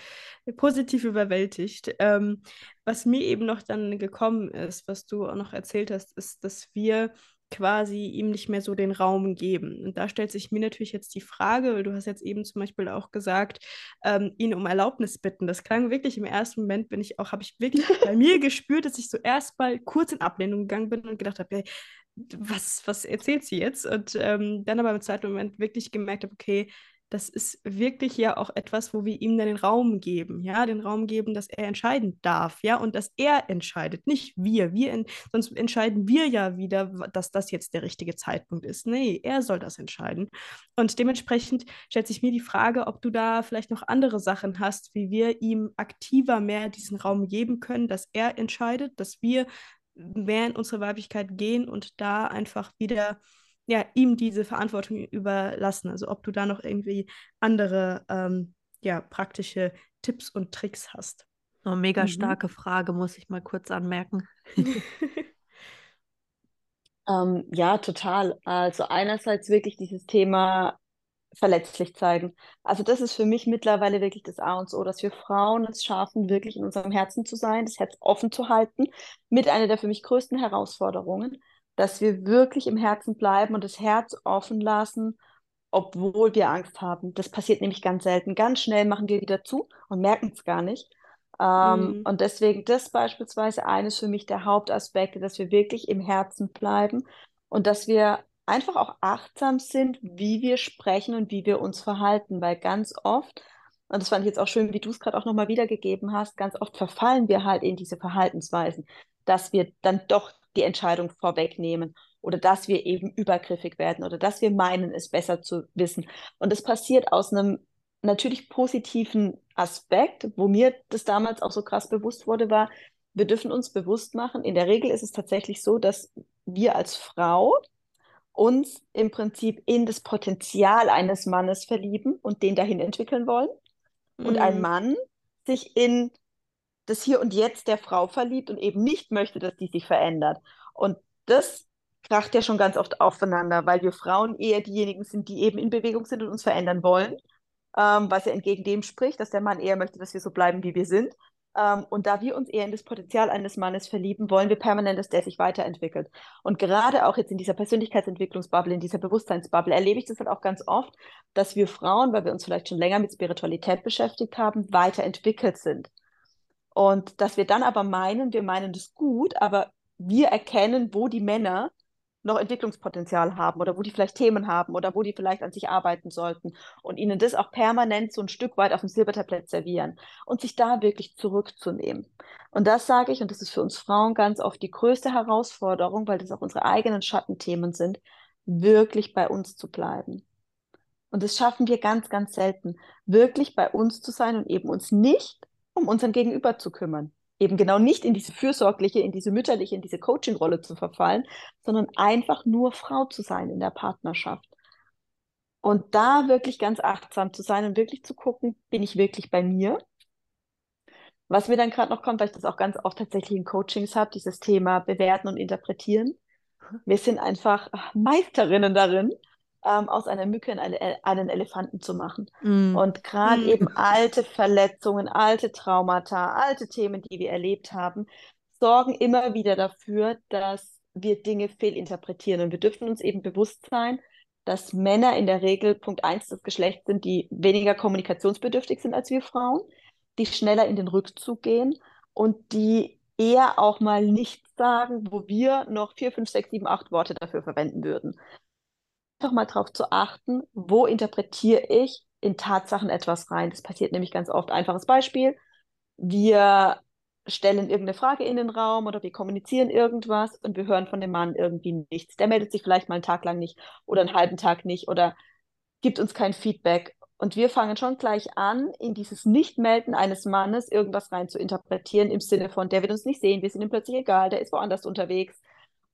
positiv überwältigt. Ähm, was mir eben noch dann gekommen ist, was du auch noch erzählt hast, ist, dass wir quasi ihm nicht mehr so den Raum geben. Und da stellt sich mir natürlich jetzt die Frage, weil du hast jetzt eben zum Beispiel auch gesagt, ähm, ihn um Erlaubnis bitten. Das klang wirklich im ersten Moment, bin ich auch, habe ich wirklich bei mir gespürt, dass ich so erstmal kurz in Ablehnung gegangen bin und gedacht habe, hey, was, was erzählt sie jetzt? Und ähm, dann aber im zweiten Moment wirklich gemerkt habe, okay, das ist wirklich ja auch etwas, wo wir ihm dann den Raum geben, ja, den Raum geben, dass er entscheiden darf, ja, und dass er entscheidet, nicht wir. Wir sonst entscheiden wir ja wieder, dass das jetzt der richtige Zeitpunkt ist. Nee, er soll das entscheiden. Und dementsprechend stellt sich mir die Frage, ob du da vielleicht noch andere Sachen hast, wie wir ihm aktiver mehr diesen Raum geben können, dass er entscheidet, dass wir mehr in unsere Weiblichkeit gehen und da einfach wieder ja, ihm diese Verantwortung überlassen. Also ob du da noch irgendwie andere ähm, ja, praktische Tipps und Tricks hast. Oh, mega mhm. starke Frage, muss ich mal kurz anmerken. ähm, ja, total. Also einerseits wirklich dieses Thema verletzlich zeigen. Also das ist für mich mittlerweile wirklich das A und O, dass wir Frauen es schaffen, wirklich in unserem Herzen zu sein, das Herz offen zu halten, mit einer der für mich größten Herausforderungen, dass wir wirklich im Herzen bleiben und das Herz offen lassen, obwohl wir Angst haben. Das passiert nämlich ganz selten. Ganz schnell machen wir wieder zu und merken es gar nicht. Ähm, mhm. Und deswegen das beispielsweise eines für mich der Hauptaspekte, dass wir wirklich im Herzen bleiben und dass wir einfach auch achtsam sind, wie wir sprechen und wie wir uns verhalten, weil ganz oft, und das fand ich jetzt auch schön, wie du es gerade auch nochmal wiedergegeben hast, ganz oft verfallen wir halt in diese Verhaltensweisen, dass wir dann doch die Entscheidung vorwegnehmen oder dass wir eben übergriffig werden oder dass wir meinen, es besser zu wissen. Und das passiert aus einem natürlich positiven Aspekt, wo mir das damals auch so krass bewusst wurde, war, wir dürfen uns bewusst machen, in der Regel ist es tatsächlich so, dass wir als Frau uns im Prinzip in das Potenzial eines Mannes verlieben und den dahin entwickeln wollen. Mhm. Und ein mhm. Mann sich in das Hier und Jetzt der Frau verliebt und eben nicht möchte, dass die sich verändert. Und das kracht ja schon ganz oft aufeinander, weil wir Frauen eher diejenigen sind, die eben in Bewegung sind und uns verändern wollen, ähm, was ja entgegen dem spricht, dass der Mann eher möchte, dass wir so bleiben, wie wir sind. Ähm, und da wir uns eher in das Potenzial eines Mannes verlieben, wollen wir permanent, dass der sich weiterentwickelt. Und gerade auch jetzt in dieser Persönlichkeitsentwicklungsbubble, in dieser Bewusstseinsbubble, erlebe ich das halt auch ganz oft, dass wir Frauen, weil wir uns vielleicht schon länger mit Spiritualität beschäftigt haben, weiterentwickelt sind. Und dass wir dann aber meinen, wir meinen das gut, aber wir erkennen, wo die Männer noch Entwicklungspotenzial haben oder wo die vielleicht Themen haben oder wo die vielleicht an sich arbeiten sollten und ihnen das auch permanent so ein Stück weit auf dem Silbertablett servieren und sich da wirklich zurückzunehmen. Und das sage ich, und das ist für uns Frauen ganz oft die größte Herausforderung, weil das auch unsere eigenen Schattenthemen sind, wirklich bei uns zu bleiben. Und das schaffen wir ganz, ganz selten, wirklich bei uns zu sein und eben uns nicht um unseren Gegenüber zu kümmern eben genau nicht in diese fürsorgliche, in diese mütterliche, in diese Coaching-Rolle zu verfallen, sondern einfach nur Frau zu sein in der Partnerschaft. Und da wirklich ganz achtsam zu sein und wirklich zu gucken, bin ich wirklich bei mir? Was mir dann gerade noch kommt, weil ich das auch ganz oft tatsächlich in Coachings habe, dieses Thema bewerten und interpretieren. Wir sind einfach Meisterinnen darin, ähm, aus einer Mücke einen, einen Elefanten zu machen. Mm. Und gerade mm. eben alte Verletzungen, alte Traumata, alte Themen, die wir erlebt haben, sorgen immer wieder dafür, dass wir Dinge fehlinterpretieren. Und wir dürfen uns eben bewusst sein, dass Männer in der Regel Punkt 1 des Geschlechts sind, die weniger kommunikationsbedürftig sind als wir Frauen, die schneller in den Rückzug gehen und die eher auch mal nichts sagen, wo wir noch vier, fünf, sechs, sieben, acht Worte dafür verwenden würden einfach mal darauf zu achten, wo interpretiere ich in Tatsachen etwas rein. Das passiert nämlich ganz oft. Einfaches Beispiel. Wir stellen irgendeine Frage in den Raum oder wir kommunizieren irgendwas und wir hören von dem Mann irgendwie nichts. Der meldet sich vielleicht mal einen Tag lang nicht oder einen halben Tag nicht oder gibt uns kein Feedback. Und wir fangen schon gleich an, in dieses Nichtmelden eines Mannes irgendwas rein zu interpretieren, im Sinne von, der wird uns nicht sehen, wir sind ihm plötzlich egal, der ist woanders unterwegs.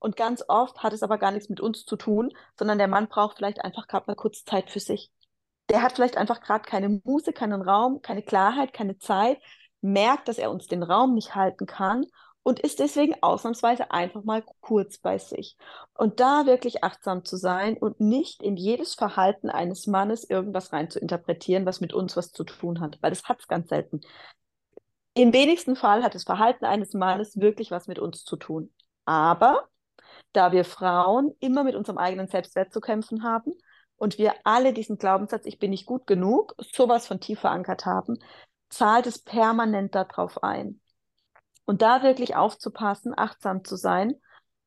Und ganz oft hat es aber gar nichts mit uns zu tun, sondern der Mann braucht vielleicht einfach gerade mal kurz Zeit für sich. Der hat vielleicht einfach gerade keine Muße, keinen Raum, keine Klarheit, keine Zeit, merkt, dass er uns den Raum nicht halten kann und ist deswegen ausnahmsweise einfach mal kurz bei sich. Und da wirklich achtsam zu sein und nicht in jedes Verhalten eines Mannes irgendwas rein zu interpretieren, was mit uns was zu tun hat, weil das hat es ganz selten. Im wenigsten Fall hat das Verhalten eines Mannes wirklich was mit uns zu tun. Aber da wir Frauen immer mit unserem eigenen Selbstwert zu kämpfen haben und wir alle diesen Glaubenssatz, ich bin nicht gut genug, sowas von tief verankert haben, zahlt es permanent darauf ein. Und da wirklich aufzupassen, achtsam zu sein.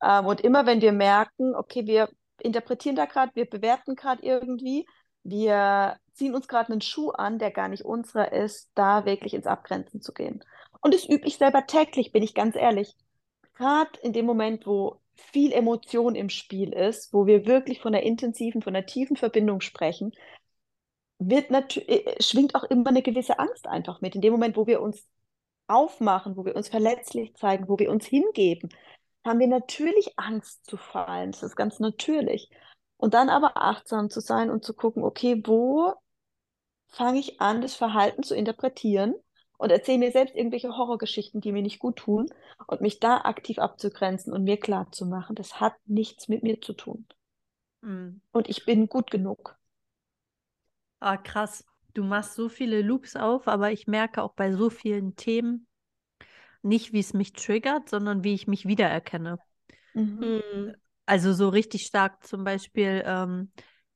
Ähm, und immer wenn wir merken, okay, wir interpretieren da gerade, wir bewerten gerade irgendwie, wir ziehen uns gerade einen Schuh an, der gar nicht unserer ist, da wirklich ins Abgrenzen zu gehen. Und das übe ich selber täglich, bin ich ganz ehrlich. Gerade in dem Moment, wo viel Emotion im Spiel ist, wo wir wirklich von der intensiven, von der tiefen Verbindung sprechen, wird natürlich, äh, schwingt auch immer eine gewisse Angst einfach mit. In dem Moment, wo wir uns aufmachen, wo wir uns verletzlich zeigen, wo wir uns hingeben, haben wir natürlich Angst zu fallen. Das ist ganz natürlich. Und dann aber achtsam zu sein und zu gucken, okay, wo fange ich an, das Verhalten zu interpretieren und erzähle mir selbst irgendwelche Horrorgeschichten, die mir nicht gut tun und mich da aktiv abzugrenzen und mir klar zu machen, das hat nichts mit mir zu tun. Mhm. Und ich bin gut genug. Ah, krass. Du machst so viele Loops auf, aber ich merke auch bei so vielen Themen nicht, wie es mich triggert, sondern wie ich mich wiedererkenne. Mhm. mhm. Also so richtig stark zum Beispiel ähm,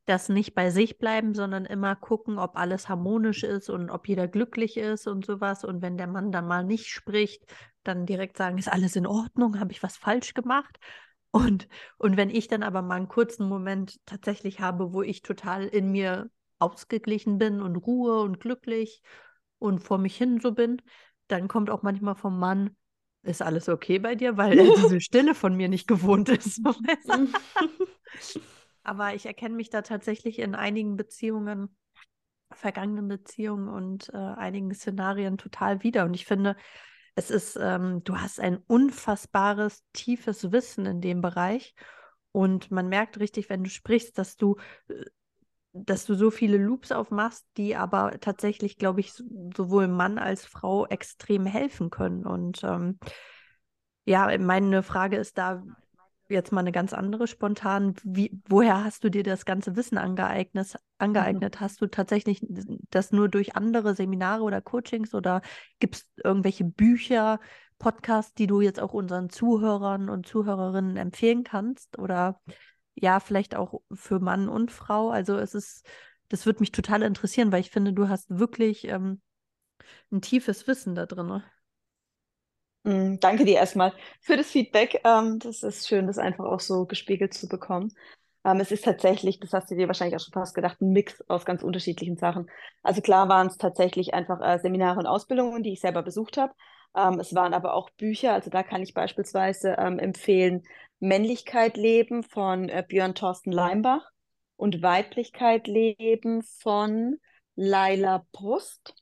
das nicht bei sich bleiben, sondern immer gucken, ob alles harmonisch ist und ob jeder glücklich ist und sowas. Und wenn der Mann dann mal nicht spricht, dann direkt sagen, ist alles in Ordnung, habe ich was falsch gemacht? Und, und wenn ich dann aber mal einen kurzen Moment tatsächlich habe, wo ich total in mir ausgeglichen bin und Ruhe und glücklich und vor mich hin so bin, dann kommt auch manchmal vom Mann, ist alles okay bei dir, weil er diese Stille von mir nicht gewohnt ist. Aber ich erkenne mich da tatsächlich in einigen Beziehungen, vergangenen Beziehungen und äh, einigen Szenarien total wieder. Und ich finde, es ist, ähm, du hast ein unfassbares, tiefes Wissen in dem Bereich. Und man merkt richtig, wenn du sprichst, dass du äh, dass du so viele Loops aufmachst, die aber tatsächlich, glaube ich, sowohl Mann als Frau extrem helfen können. Und ähm, ja, meine Frage ist da jetzt mal eine ganz andere spontan. Wie, woher hast du dir das ganze Wissen angeeignet? angeeignet? Mhm. Hast du tatsächlich das nur durch andere Seminare oder Coachings oder gibt es irgendwelche Bücher, Podcasts, die du jetzt auch unseren Zuhörern und Zuhörerinnen empfehlen kannst? Oder ja, vielleicht auch für Mann und Frau. Also es ist, das würde mich total interessieren, weil ich finde, du hast wirklich ähm, ein tiefes Wissen da drin. Mm, danke dir erstmal für das Feedback. Ähm, das ist schön, das einfach auch so gespiegelt zu bekommen. Ähm, es ist tatsächlich, das hast du dir wahrscheinlich auch schon fast gedacht, ein Mix aus ganz unterschiedlichen Sachen. Also klar waren es tatsächlich einfach äh, Seminare und Ausbildungen, die ich selber besucht habe. Ähm, es waren aber auch Bücher, also da kann ich beispielsweise empfehlen, Männlichkeit leben von äh, Björn Thorsten Leimbach und Weiblichkeit leben von Laila Brust.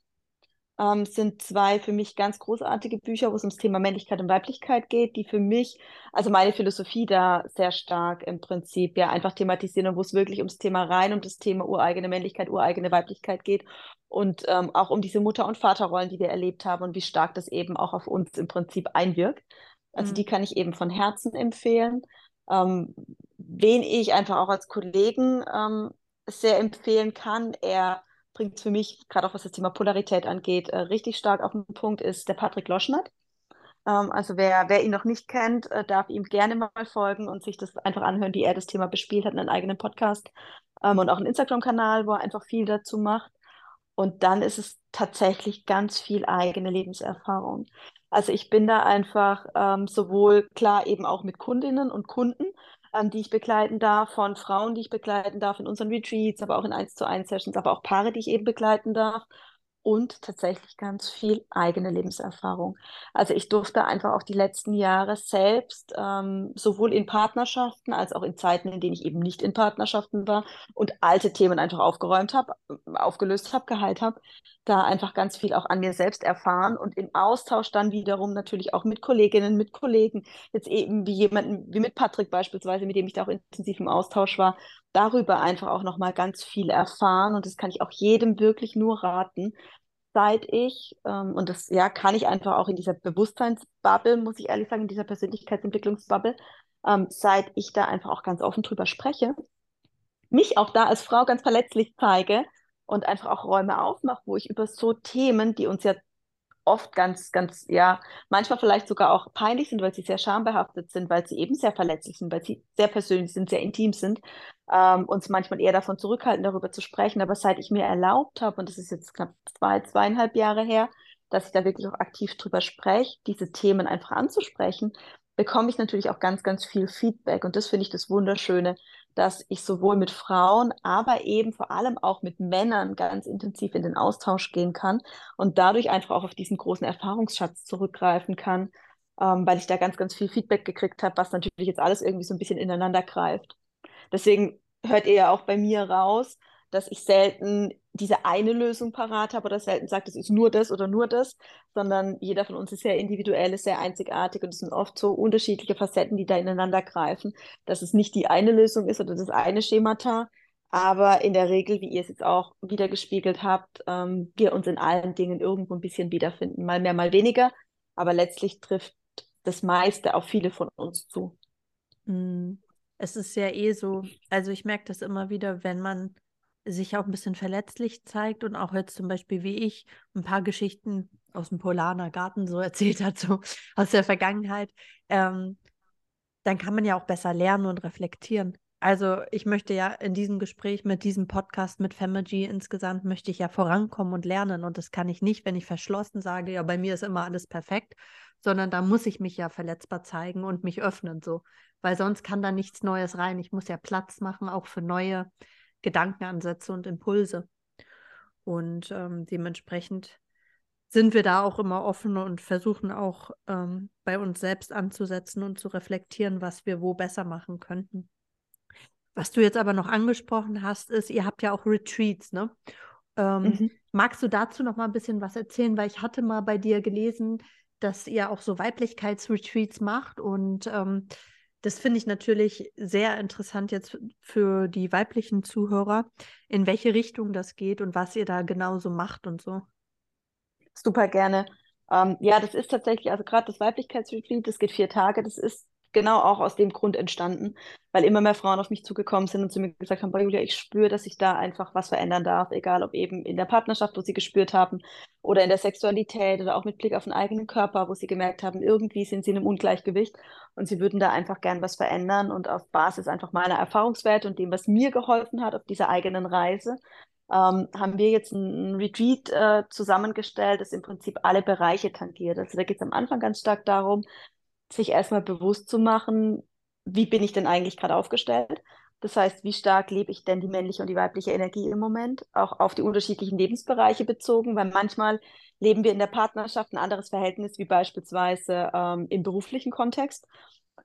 Ähm, sind zwei für mich ganz großartige Bücher, wo es ums Thema Männlichkeit und Weiblichkeit geht, die für mich, also meine Philosophie da sehr stark im Prinzip ja einfach thematisieren und wo es wirklich ums Thema rein, um das Thema ureigene Männlichkeit, ureigene Weiblichkeit geht und ähm, auch um diese Mutter- und Vaterrollen, die wir erlebt haben und wie stark das eben auch auf uns im Prinzip einwirkt. Also mhm. die kann ich eben von Herzen empfehlen. Ähm, wen ich einfach auch als Kollegen ähm, sehr empfehlen kann, er bringt für mich, gerade auch was das Thema Polarität angeht, äh, richtig stark auf den Punkt, ist der Patrick Loschnert. Ähm, also wer, wer ihn noch nicht kennt, äh, darf ihm gerne mal folgen und sich das einfach anhören, wie er das Thema bespielt hat, einen eigenen Podcast ähm, und auch einen Instagram-Kanal, wo er einfach viel dazu macht. Und dann ist es tatsächlich ganz viel eigene Lebenserfahrung. Also ich bin da einfach ähm, sowohl klar eben auch mit Kundinnen und Kunden, ähm, die ich begleiten darf, von Frauen, die ich begleiten darf in unseren Retreats, aber auch in 1 zu 1 Sessions, aber auch Paare, die ich eben begleiten darf und tatsächlich ganz viel eigene Lebenserfahrung. Also ich durfte einfach auch die letzten Jahre selbst ähm, sowohl in Partnerschaften als auch in Zeiten, in denen ich eben nicht in Partnerschaften war und alte Themen einfach aufgeräumt habe, aufgelöst habe, geheilt habe, da einfach ganz viel auch an mir selbst erfahren und im Austausch dann wiederum natürlich auch mit Kolleginnen, mit Kollegen, jetzt eben wie jemanden, wie mit Patrick beispielsweise, mit dem ich da auch intensiv im Austausch war, darüber einfach auch nochmal ganz viel erfahren und das kann ich auch jedem wirklich nur raten, seit ich, ähm, und das ja kann ich einfach auch in dieser Bewusstseinsbubble, muss ich ehrlich sagen, in dieser Persönlichkeitsentwicklungsbubble, ähm, seit ich da einfach auch ganz offen drüber spreche, mich auch da als Frau ganz verletzlich zeige und einfach auch Räume aufmache, wo ich über so Themen, die uns ja oft ganz, ganz, ja, manchmal vielleicht sogar auch peinlich sind, weil sie sehr schambehaftet sind, weil sie eben sehr verletzlich sind, weil sie sehr persönlich sind, sehr intim sind, ähm, uns manchmal eher davon zurückhalten, darüber zu sprechen. Aber seit ich mir erlaubt habe, und das ist jetzt knapp zwei, zweieinhalb Jahre her, dass ich da wirklich auch aktiv drüber spreche, diese Themen einfach anzusprechen, bekomme ich natürlich auch ganz, ganz viel Feedback. Und das finde ich das Wunderschöne, dass ich sowohl mit Frauen, aber eben vor allem auch mit Männern ganz intensiv in den Austausch gehen kann und dadurch einfach auch auf diesen großen Erfahrungsschatz zurückgreifen kann, ähm, weil ich da ganz, ganz viel Feedback gekriegt habe, was natürlich jetzt alles irgendwie so ein bisschen ineinander greift. Deswegen hört ihr ja auch bei mir raus, dass ich selten diese eine Lösung parat habe oder selten sagt, es ist nur das oder nur das, sondern jeder von uns ist sehr individuell, ist sehr einzigartig und es sind oft so unterschiedliche Facetten, die da ineinander greifen, dass es nicht die eine Lösung ist oder das eine Schemata, aber in der Regel, wie ihr es jetzt auch wieder gespiegelt habt, ähm, wir uns in allen Dingen irgendwo ein bisschen wiederfinden, mal mehr, mal weniger, aber letztlich trifft das meiste auf viele von uns zu. Hm. Es ist ja eh so, also ich merke das immer wieder, wenn man sich auch ein bisschen verletzlich zeigt und auch jetzt zum Beispiel wie ich ein paar Geschichten aus dem Polaner Garten so erzählt hat, so aus der Vergangenheit, ähm, dann kann man ja auch besser lernen und reflektieren. Also ich möchte ja in diesem Gespräch mit diesem Podcast mit Femergy insgesamt möchte ich ja vorankommen und lernen und das kann ich nicht, wenn ich verschlossen sage, ja, bei mir ist immer alles perfekt, sondern da muss ich mich ja verletzbar zeigen und mich öffnen so, weil sonst kann da nichts Neues rein. Ich muss ja Platz machen auch für neue Gedankenansätze und Impulse. Und ähm, dementsprechend sind wir da auch immer offen und versuchen auch ähm, bei uns selbst anzusetzen und zu reflektieren, was wir wo besser machen könnten. Was du jetzt aber noch angesprochen hast, ist, ihr habt ja auch Retreats, ne? Ähm, mhm. Magst du dazu noch mal ein bisschen was erzählen? Weil ich hatte mal bei dir gelesen, dass ihr auch so Weiblichkeitsretreats macht und ähm, das finde ich natürlich sehr interessant jetzt für die weiblichen Zuhörer, in welche Richtung das geht und was ihr da genauso macht und so. Super gerne. Ähm, ja, das ist tatsächlich, also gerade das Weiblichkeitsretreat, das geht vier Tage, das ist genau auch aus dem Grund entstanden, weil immer mehr Frauen auf mich zugekommen sind und zu mir gesagt haben, Julia, ich spüre, dass ich da einfach was verändern darf, egal ob eben in der Partnerschaft, wo sie gespürt haben, oder in der Sexualität oder auch mit Blick auf den eigenen Körper, wo sie gemerkt haben, irgendwie sind sie in einem Ungleichgewicht und sie würden da einfach gern was verändern und auf Basis einfach meiner Erfahrungswerte und dem, was mir geholfen hat auf dieser eigenen Reise, ähm, haben wir jetzt ein, Retreat äh, zusammengestellt, das im Prinzip alle Bereiche tangiert. Also da geht es am Anfang ganz stark darum, sich erstmal bewusst zu machen, wie bin ich denn eigentlich gerade aufgestellt? Das heißt, wie stark lebe ich denn die männliche und die weibliche Energie im Moment, auch auf die unterschiedlichen Lebensbereiche bezogen, weil manchmal leben wir in der Partnerschaft ein anderes Verhältnis wie beispielsweise ähm, im beruflichen Kontext.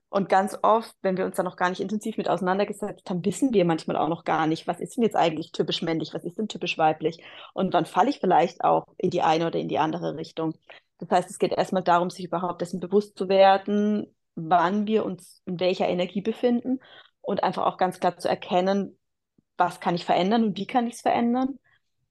Und ganz oft, wenn wir uns da noch gar nicht intensiv mit auseinandergesetzt haben, wissen wir manchmal auch noch gar nicht, was ist denn jetzt eigentlich typisch männlich, was ist denn typisch weiblich. Und dann falle ich vielleicht auch in die eine oder in die andere Richtung. Das heißt, es geht erstmal darum, sich überhaupt dessen bewusst zu werden, wann wir uns in welcher Energie befinden und einfach auch ganz klar zu erkennen, was kann ich verändern und wie kann ich es verändern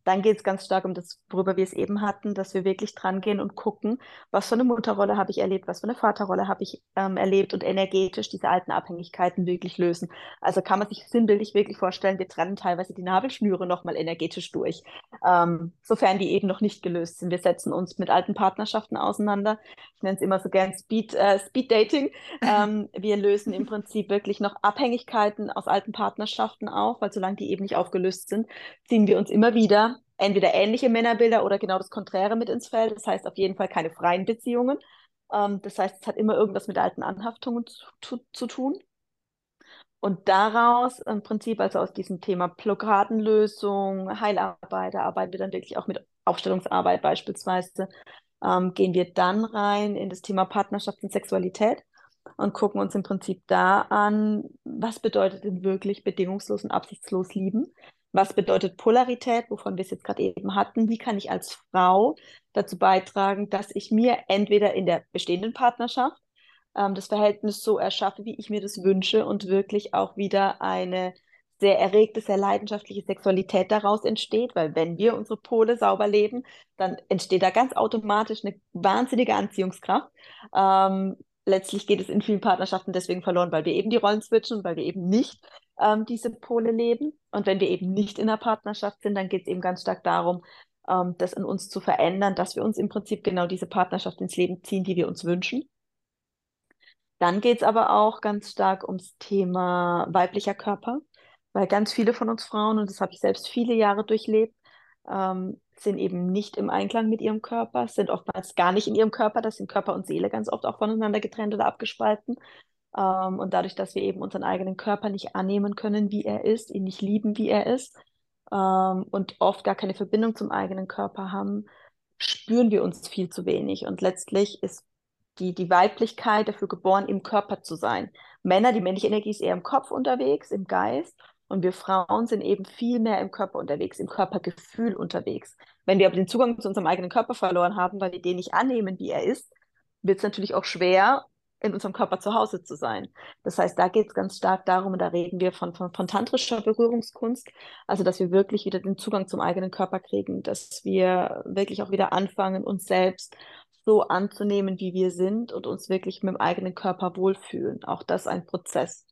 dann geht es ganz stark um das, worüber wir es eben hatten, dass wir wirklich dran gehen und gucken, was für eine Mutterrolle habe ich erlebt, was für eine Vaterrolle habe ich ähm, erlebt und energetisch diese alten Abhängigkeiten wirklich lösen. Also kann man sich sinnbildlich wirklich vorstellen, wir trennen teilweise die Nabelschnüre nochmal energetisch durch, ähm, sofern die eben noch nicht gelöst sind. Wir setzen uns mit alten Partnerschaften auseinander. Ich nenne es immer so gern Speed, äh, Speed Dating. Ähm, wir lösen im Prinzip wirklich noch Abhängigkeiten aus alten Partnerschaften auf, weil solange die eben nicht aufgelöst sind, ziehen wir uns immer wieder entweder ähnliche Männerbilder oder genau das Konträre mit ins Feld. Das heißt auf jeden Fall keine freien Beziehungen. Ähm, das heißt, es hat immer irgendwas mit alten Anhaftungen zu, zu, tun. Und daraus im Prinzip, also aus diesem Thema Blockadenlösung, Heilarbeit, da arbeiten wir dann wirklich auch mit Aufstellungsarbeit beispielsweise, ähm, gehen wir dann rein in das Thema Partnerschaft und Sexualität und gucken uns im Prinzip da an, was bedeutet denn wirklich bedingungslos und absichtslos lieben? Was bedeutet Polarität, wovon wir es jetzt gerade eben hatten? Wie kann ich als Frau dazu beitragen, dass ich mir entweder in der bestehenden Partnerschaft ähm, das Verhältnis so erschaffe, wie ich mir das wünsche und wirklich auch wieder eine sehr erregte, sehr leidenschaftliche Sexualität daraus entsteht, weil wenn wir unsere Pole sauber leben, dann entsteht da ganz automatisch eine wahnsinnige Anziehungskraft. Ähm, letztlich geht es in vielen Partnerschaften deswegen verloren, weil wir eben die Rollen switchen, weil wir eben nicht ähm, diese Pole leben. Und wenn wir eben nicht in einer Partnerschaft sind, dann geht es eben ganz stark darum, ähm, das in uns zu verändern, dass wir uns im Prinzip genau diese Partnerschaft ins Leben ziehen, die wir uns wünschen. Dann geht es aber auch ganz stark ums Thema weiblicher Körper, weil ganz viele von uns Frauen, und das habe ich selbst viele Jahre durchlebt, ähm, sind eben nicht im Einklang mit ihrem Körper, sind oftmals gar nicht in ihrem Körper, das sind Körper und Seele ganz oft auch voneinander getrennt oder abgespalten. Ähm, und dadurch, dass wir eben unseren eigenen Körper nicht annehmen können, wie er ist, ihn nicht lieben, wie er ist, ähm, und oft gar keine Verbindung zum eigenen Körper haben, spüren wir uns viel zu wenig. Und letztlich ist die, die Weiblichkeit dafür geboren, im Körper zu sein. Männer, die männliche Energie ist eher im Kopf unterwegs, im Geist. Und wir Frauen sind eben viel mehr im Körper unterwegs, im Körpergefühl unterwegs. Wenn wir aber den Zugang zu unserem eigenen Körper verloren haben, weil wir den nicht annehmen, wie er ist, wird es natürlich auch schwer, in unserem Körper zu Hause zu sein. Das heißt, da geht es ganz stark darum, und da reden wir von, von, von tantrischer Berührungskunst, also dass wir wirklich wieder den Zugang zum eigenen Körper kriegen, dass wir wirklich auch wieder anfangen, uns selbst so anzunehmen, wie wir sind und uns wirklich mit dem eigenen Körper wohlfühlen. Auch das ein Prozess.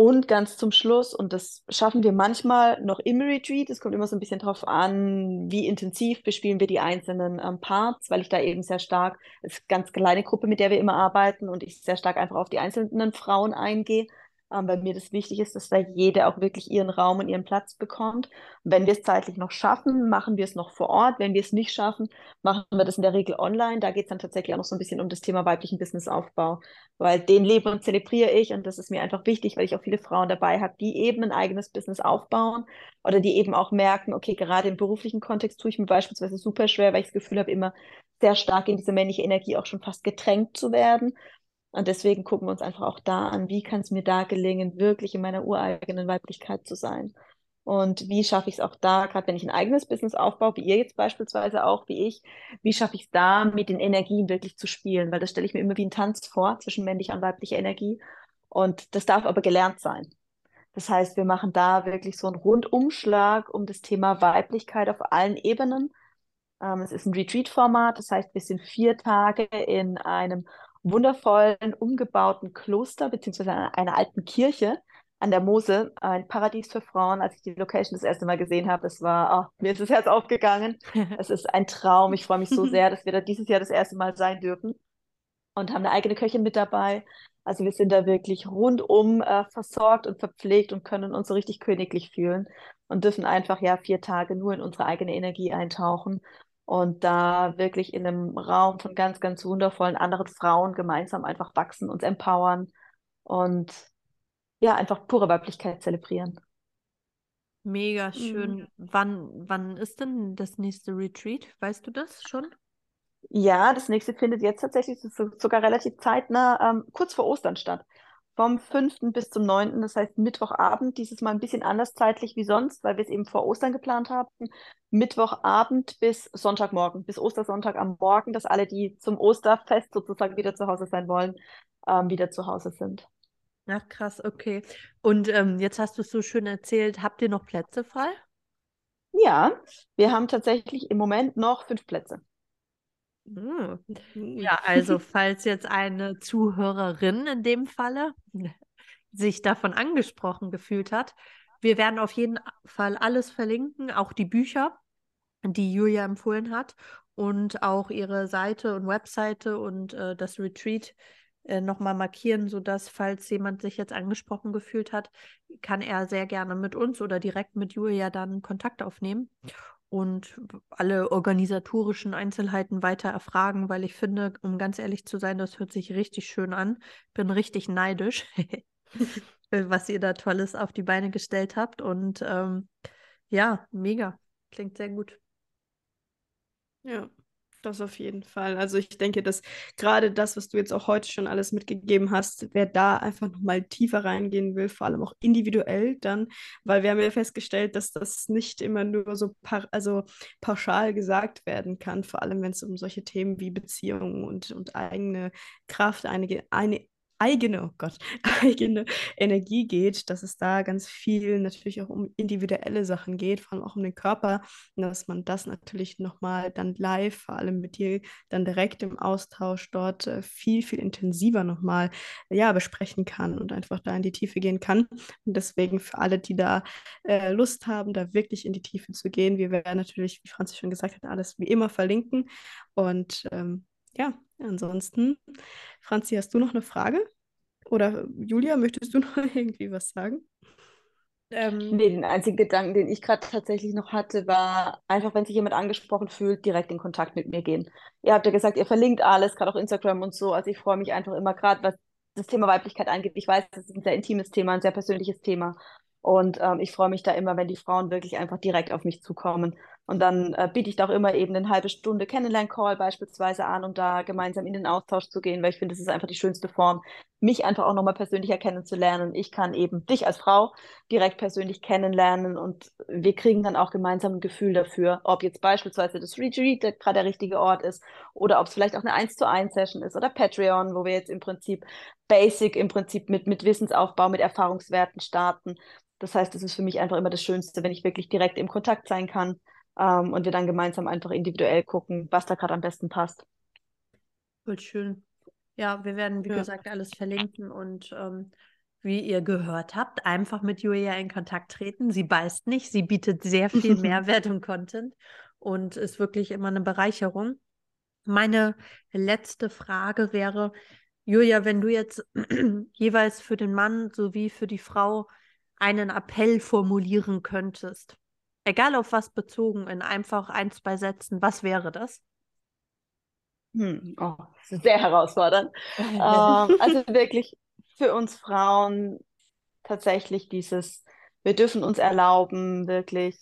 Und ganz zum Schluss, und das schaffen wir manchmal noch im Retreat, es kommt immer so ein bisschen drauf an, wie intensiv bespielen wir die einzelnen ähm, Parts, weil ich da eben sehr stark, es ist eine ganz kleine Gruppe, mit der wir immer arbeiten und ich sehr stark einfach auf die einzelnen Frauen eingehe ähm, weil mir das wichtig ist, dass da jede auch wirklich ihren Raum und ihren Platz bekommt. Wenn wir es zeitlich noch schaffen, machen wir es noch vor Ort. Wenn wir es nicht schaffen, machen wir das in der Regel online. Da geht es dann tatsächlich auch noch so ein bisschen um das Thema weiblichen Businessaufbau, weil den lebe und zelebriere ich und das ist mir einfach wichtig, weil ich auch viele Frauen dabei habe, die eben ein eigenes Business aufbauen oder die eben auch merken, okay, gerade im beruflichen Kontext tue ich mir beispielsweise super schwer, weil ich das Gefühl habe, immer sehr stark in diese männliche Energie auch schon fast getränkt zu werden. Und deswegen gucken wir uns einfach auch da an, wie kann es mir da gelingen, wirklich in meiner ureigenen Weiblichkeit zu sein. Und wie schaffe ich es auch da, gerade wenn ich ein eigenes Business aufbaue, wie ihr jetzt beispielsweise auch, wie ich, wie schaffe ich es da, mit den Energien wirklich zu spielen? Weil das stelle ich mir immer wie ein Tanz vor zwischen männlicher und weiblicher Energie. Und das darf aber gelernt sein. Das heißt, wir machen da wirklich so einen Rundumschlag um das Thema Weiblichkeit auf allen Ebenen. Ähm, es ist ein Retreat-Format, das heißt, wir sind vier Tage in einem wundervollen, umgebauten Kloster beziehungsweise einer, einer alten Kirche an der Mosel, ein Paradies für Frauen. Als ich die Location das erste Mal gesehen habe, das war, oh, mir ist das Herz aufgegangen. es ist ein Traum. Ich freue mich so sehr, dass wir da dieses Jahr das erste Mal sein dürfen und haben eine eigene Köchin mit dabei. Also wir sind da wirklich rundum äh, versorgt und verpflegt und können uns so richtig königlich fühlen und dürfen einfach ja vier Tage nur in unsere eigene Energie eintauchen und da wirklich in einem Raum von ganz, ganz wundervollen anderen Frauen gemeinsam einfach wachsen, uns empowern und ja, einfach pure Weiblichkeit zelebrieren. Mega schön. Mhm. Wann, wann ist denn das nächste Retreat? Weißt du das schon? Ja, das nächste findet jetzt tatsächlich sogar relativ zeitnah, ähm, kurz vor Ostern statt vom 5. bis zum 9., das heißt Mittwochabend, dieses Mal ein bisschen anders zeitlich wie sonst, weil wir es eben vor Ostern geplant haben. Mittwochabend bis Sonntagmorgen, bis Ostersonntag am Morgen, dass alle, die zum Osterfest sozusagen wieder zu Hause sein wollen, ähm, wieder zu Hause sind. Ach krass, okay. Und ähm, jetzt hast du es so schön erzählt, habt ihr noch Plätze frei? Ja, wir haben tatsächlich im Moment noch fünf Plätze. Hm. Ja, also falls jetzt eine Zuhörerin in dem Falle sich davon angesprochen gefühlt hat, wir werden auf jeden Fall alles verlinken, auch die Bücher, die Julia empfohlen hat und auch ihre Seite und Webseite und äh, das Retreat äh, nochmal markieren, sodass, falls jemand sich jetzt angesprochen gefühlt hat, kann er sehr gerne mit uns oder direkt mit Julia dann Kontakt aufnehmen und alle organisatorischen Einzelheiten weiter erfragen, weil ich finde, um ganz ehrlich zu sein, das hört sich richtig schön an. Bin richtig neidisch, was ihr da Tolles auf die Beine gestellt habt. Und ähm, ja, mega. Klingt sehr gut. Ja. Das auf jeden Fall. Also ich denke, dass gerade das, was du jetzt auch heute schon alles mitgegeben hast, wer da einfach nochmal tiefer reingehen will, vor allem auch individuell dann, weil wir haben ja festgestellt, dass das nicht immer nur so par also pauschal gesagt werden kann, vor allem wenn es um solche Themen wie Beziehungen und, und eigene Kraft, einige, eine eigene, oh Gott, eigene Energie geht, dass es da ganz viel natürlich auch um individuelle Sachen geht, vor allem auch um den Körper, dass man das natürlich nochmal dann live, vor allem mit dir dann direkt im Austausch dort äh, viel, viel intensiver nochmal ja, besprechen kann und einfach da in die Tiefe gehen kann. Und deswegen für alle, die da äh, Lust haben, da wirklich in die Tiefe zu gehen, wir werden natürlich, wie Franzi schon gesagt hat, alles wie immer verlinken und ähm, ja, ansonsten, Franzi, hast du noch eine Frage? Oder Julia, möchtest du noch irgendwie was sagen? Ähm, nee, den einzigen Gedanken, den ich gerade tatsächlich noch hatte, war einfach, wenn sich jemand angesprochen fühlt, direkt in Kontakt mit mir gehen. Ihr habt ja gesagt, ihr verlinkt alles, gerade auch Instagram und so. Also ich freue mich einfach immer gerade, was das Thema Weiblichkeit angeht. Ich weiß, das ist ein sehr intimes Thema, ein sehr persönliches Thema. Und ähm, ich freue mich da immer, wenn die Frauen wirklich einfach direkt auf mich zukommen und dann äh, biete ich da auch immer eben eine halbe Stunde Kennenlern-Call beispielsweise an, um da gemeinsam in den Austausch zu gehen, weil ich finde, das ist einfach die schönste Form, mich einfach auch nochmal persönlicher kennenzulernen. Ich kann eben dich als Frau direkt persönlich kennenlernen und wir kriegen dann auch gemeinsam ein Gefühl dafür, ob jetzt beispielsweise das Retreat gerade der richtige Ort ist oder ob es vielleicht auch eine 1 zu 1 Session ist oder Patreon, wo wir jetzt im Prinzip basic im Prinzip mit, mit Wissensaufbau, mit Erfahrungswerten starten. Das heißt, es ist für mich einfach immer das Schönste, wenn ich wirklich direkt im Kontakt sein kann ähm, und wir dann gemeinsam einfach individuell gucken, was da gerade am besten passt. Voll schön. Ja, wir werden, wie ja. gesagt, alles verlinken und ähm, wie ihr gehört habt, einfach mit Julia in Kontakt treten. Sie beißt nicht, sie bietet sehr viel Mehrwert und Content und ist wirklich immer eine Bereicherung. Meine letzte Frage wäre, Julia, wenn du jetzt jeweils für den Mann sowie für die Frau einen Appell formulieren könntest, egal auf was bezogen, in einfach ein, zwei Sätzen, was wäre das? Hm, oh, sehr herausfordernd. ähm, also wirklich für uns Frauen tatsächlich dieses, wir dürfen uns erlauben, wirklich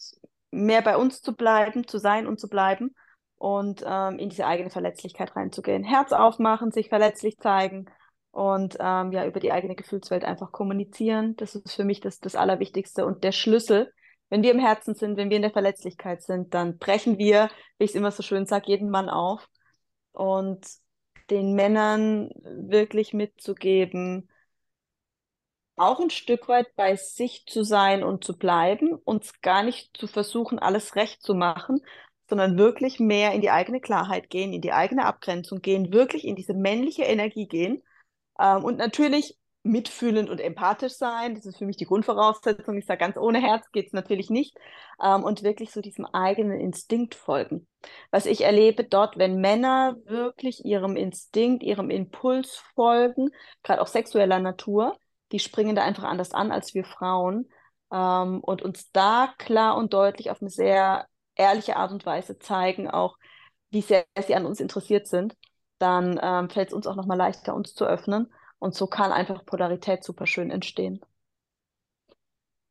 mehr bei uns zu bleiben, zu sein und zu bleiben und ähm, in diese eigene Verletzlichkeit reinzugehen. Herz aufmachen, sich verletzlich zeigen und ähm, ja, über die eigene Gefühlswelt einfach kommunizieren. Das ist für mich das, das Allerwichtigste und der Schlüssel. Wenn wir im Herzen sind, wenn wir in der Verletzlichkeit sind, dann brechen wir, wie ich es immer so schön sage, jeden Mann auf und den Männern wirklich mitzugeben, auch ein Stück weit bei sich zu sein und zu bleiben, uns gar nicht zu versuchen, alles recht zu machen, sondern wirklich mehr in die eigene Klarheit gehen, in die eigene Abgrenzung gehen, wirklich in diese männliche Energie gehen. Ähm, und natürlich mitfühlend und empathisch sein. Das ist für mich die Grundvoraussetzung. Ich sage, ganz ohne Herz geht es natürlich nicht. Ähm, und wirklich so diesem eigenen Instinkt folgen. Was ich erlebe dort, wenn Männer wirklich ihrem Instinkt, ihrem Impuls folgen, gerade auch sexueller Natur, die springen da einfach anders an als wir Frauen. Ähm, und uns da klar und deutlich auf eine sehr ehrliche Art und Weise zeigen, auch wie sehr sie an uns interessiert sind, dann ähm, fällt es uns auch nochmal leichter, uns zu öffnen und so kann einfach Polarität super schön entstehen.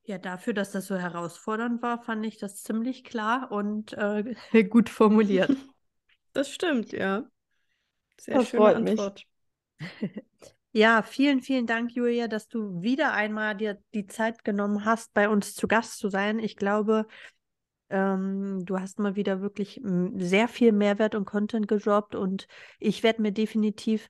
Ja, dafür, dass das so herausfordernd war, fand ich das ziemlich klar und äh, gut formuliert. Das stimmt, ja. Sehr das schöne Antwort. ja, vielen, vielen Dank, Julia, dass du wieder einmal dir die Zeit genommen hast, bei uns zu Gast zu sein. Ich glaube, ähm, du hast mal wieder wirklich sehr viel Mehrwert und Content gedroppt und ich werde mir definitiv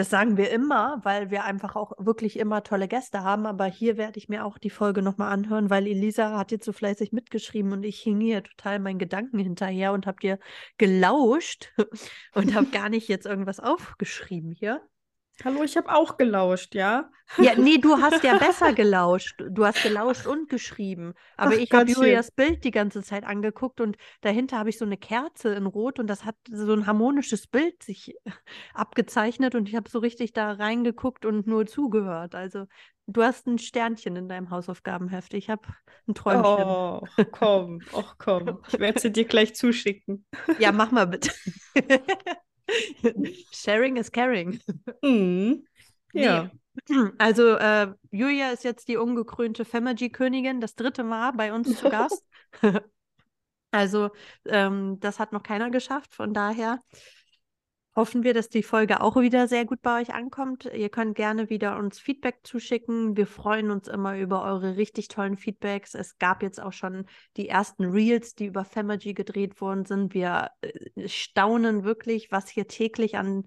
das sagen wir immer, weil wir einfach auch wirklich immer tolle Gäste haben. Aber hier werde ich mir auch die Folge nochmal anhören, weil Elisa hat jetzt so fleißig mitgeschrieben und ich hing hier total meinen Gedanken hinterher und habe dir gelauscht und habe gar nicht jetzt irgendwas aufgeschrieben hier. Hallo, ich habe auch gelauscht, ja? Ja, nee, du hast ja besser gelauscht. Du hast gelauscht und geschrieben. Aber Ach, ich habe Julias Bild die ganze Zeit angeguckt und dahinter habe ich so eine Kerze in Rot und das hat so ein harmonisches Bild sich abgezeichnet und ich habe so richtig da reingeguckt und nur zugehört. Also du hast ein Sternchen in deinem Hausaufgabenheft. Ich habe ein Träumchen. Oh, komm, ach komm. Ich werde sie dir gleich zuschicken. Ja, mach mal bitte. Sharing is caring. Mhm. Ja. Nee. Also äh, Julia ist jetzt die ungekrönte Femergy-Königin, das dritte Mal bei uns zu Gast. also ähm, das hat noch keiner geschafft, von daher hoffen wir, dass die Folge auch wieder sehr gut bei euch ankommt. Ihr könnt gerne wieder uns Feedback zuschicken. Wir freuen uns immer über eure richtig tollen Feedbacks. Es gab jetzt auch schon die ersten Reels, die über Femergy gedreht worden sind. Wir äh, staunen wirklich, was hier täglich an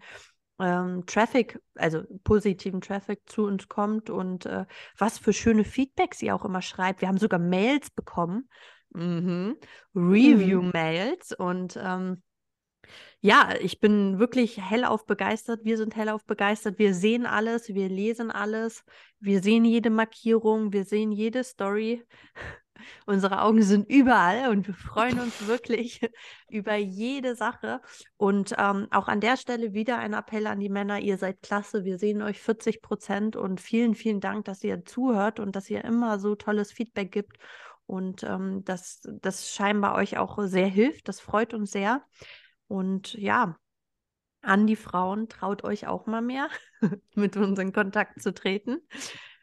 ähm, Traffic, also positiven Traffic zu uns kommt und äh, was für schöne Feedbacks ihr auch immer schreibt. Wir haben sogar Mails bekommen. Mhm. Review-Mails mhm. und ähm, ja, ich bin wirklich hellauf begeistert. Wir sind hellauf begeistert. Wir sehen alles, wir lesen alles, wir sehen jede Markierung, wir sehen jede Story. Unsere Augen sind überall und wir freuen uns wirklich über jede Sache. Und ähm, auch an der Stelle wieder ein Appell an die Männer. Ihr seid klasse. Wir sehen euch 40 Prozent und vielen, vielen Dank, dass ihr zuhört und dass ihr immer so tolles Feedback gibt und ähm, dass das scheinbar euch auch sehr hilft. Das freut uns sehr. Und ja, an die Frauen, traut euch auch mal mehr, mit uns in Kontakt zu treten.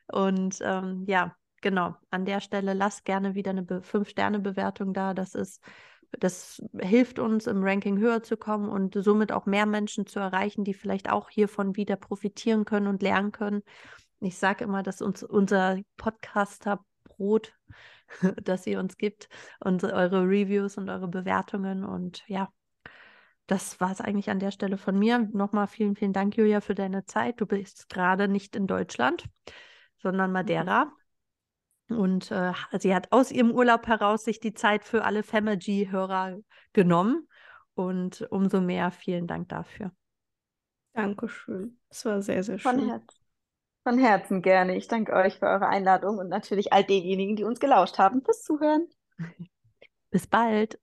Und ähm, ja, genau, an der Stelle lasst gerne wieder eine 5-Sterne-Bewertung da. Das ist das hilft uns, im Ranking höher zu kommen und somit auch mehr Menschen zu erreichen, die vielleicht auch hiervon wieder profitieren können und lernen können. Ich sage immer, dass uns unser Podcaster-Brot, das ihr uns gibt, und eure Reviews und eure Bewertungen. Und ja, das war es eigentlich an der Stelle von mir. Nochmal vielen, vielen Dank, Julia, für deine Zeit. Du bist gerade nicht in Deutschland, sondern Madeira. Und äh, sie hat aus ihrem Urlaub heraus sich die Zeit für alle Femergy-Hörer genommen. Und umso mehr vielen Dank dafür. Dankeschön. Es war sehr, sehr schön. Von Herzen. Von Herzen gerne. Ich danke euch für eure Einladung und natürlich all denjenigen, die uns gelauscht haben, fürs Zuhören. Bis bald.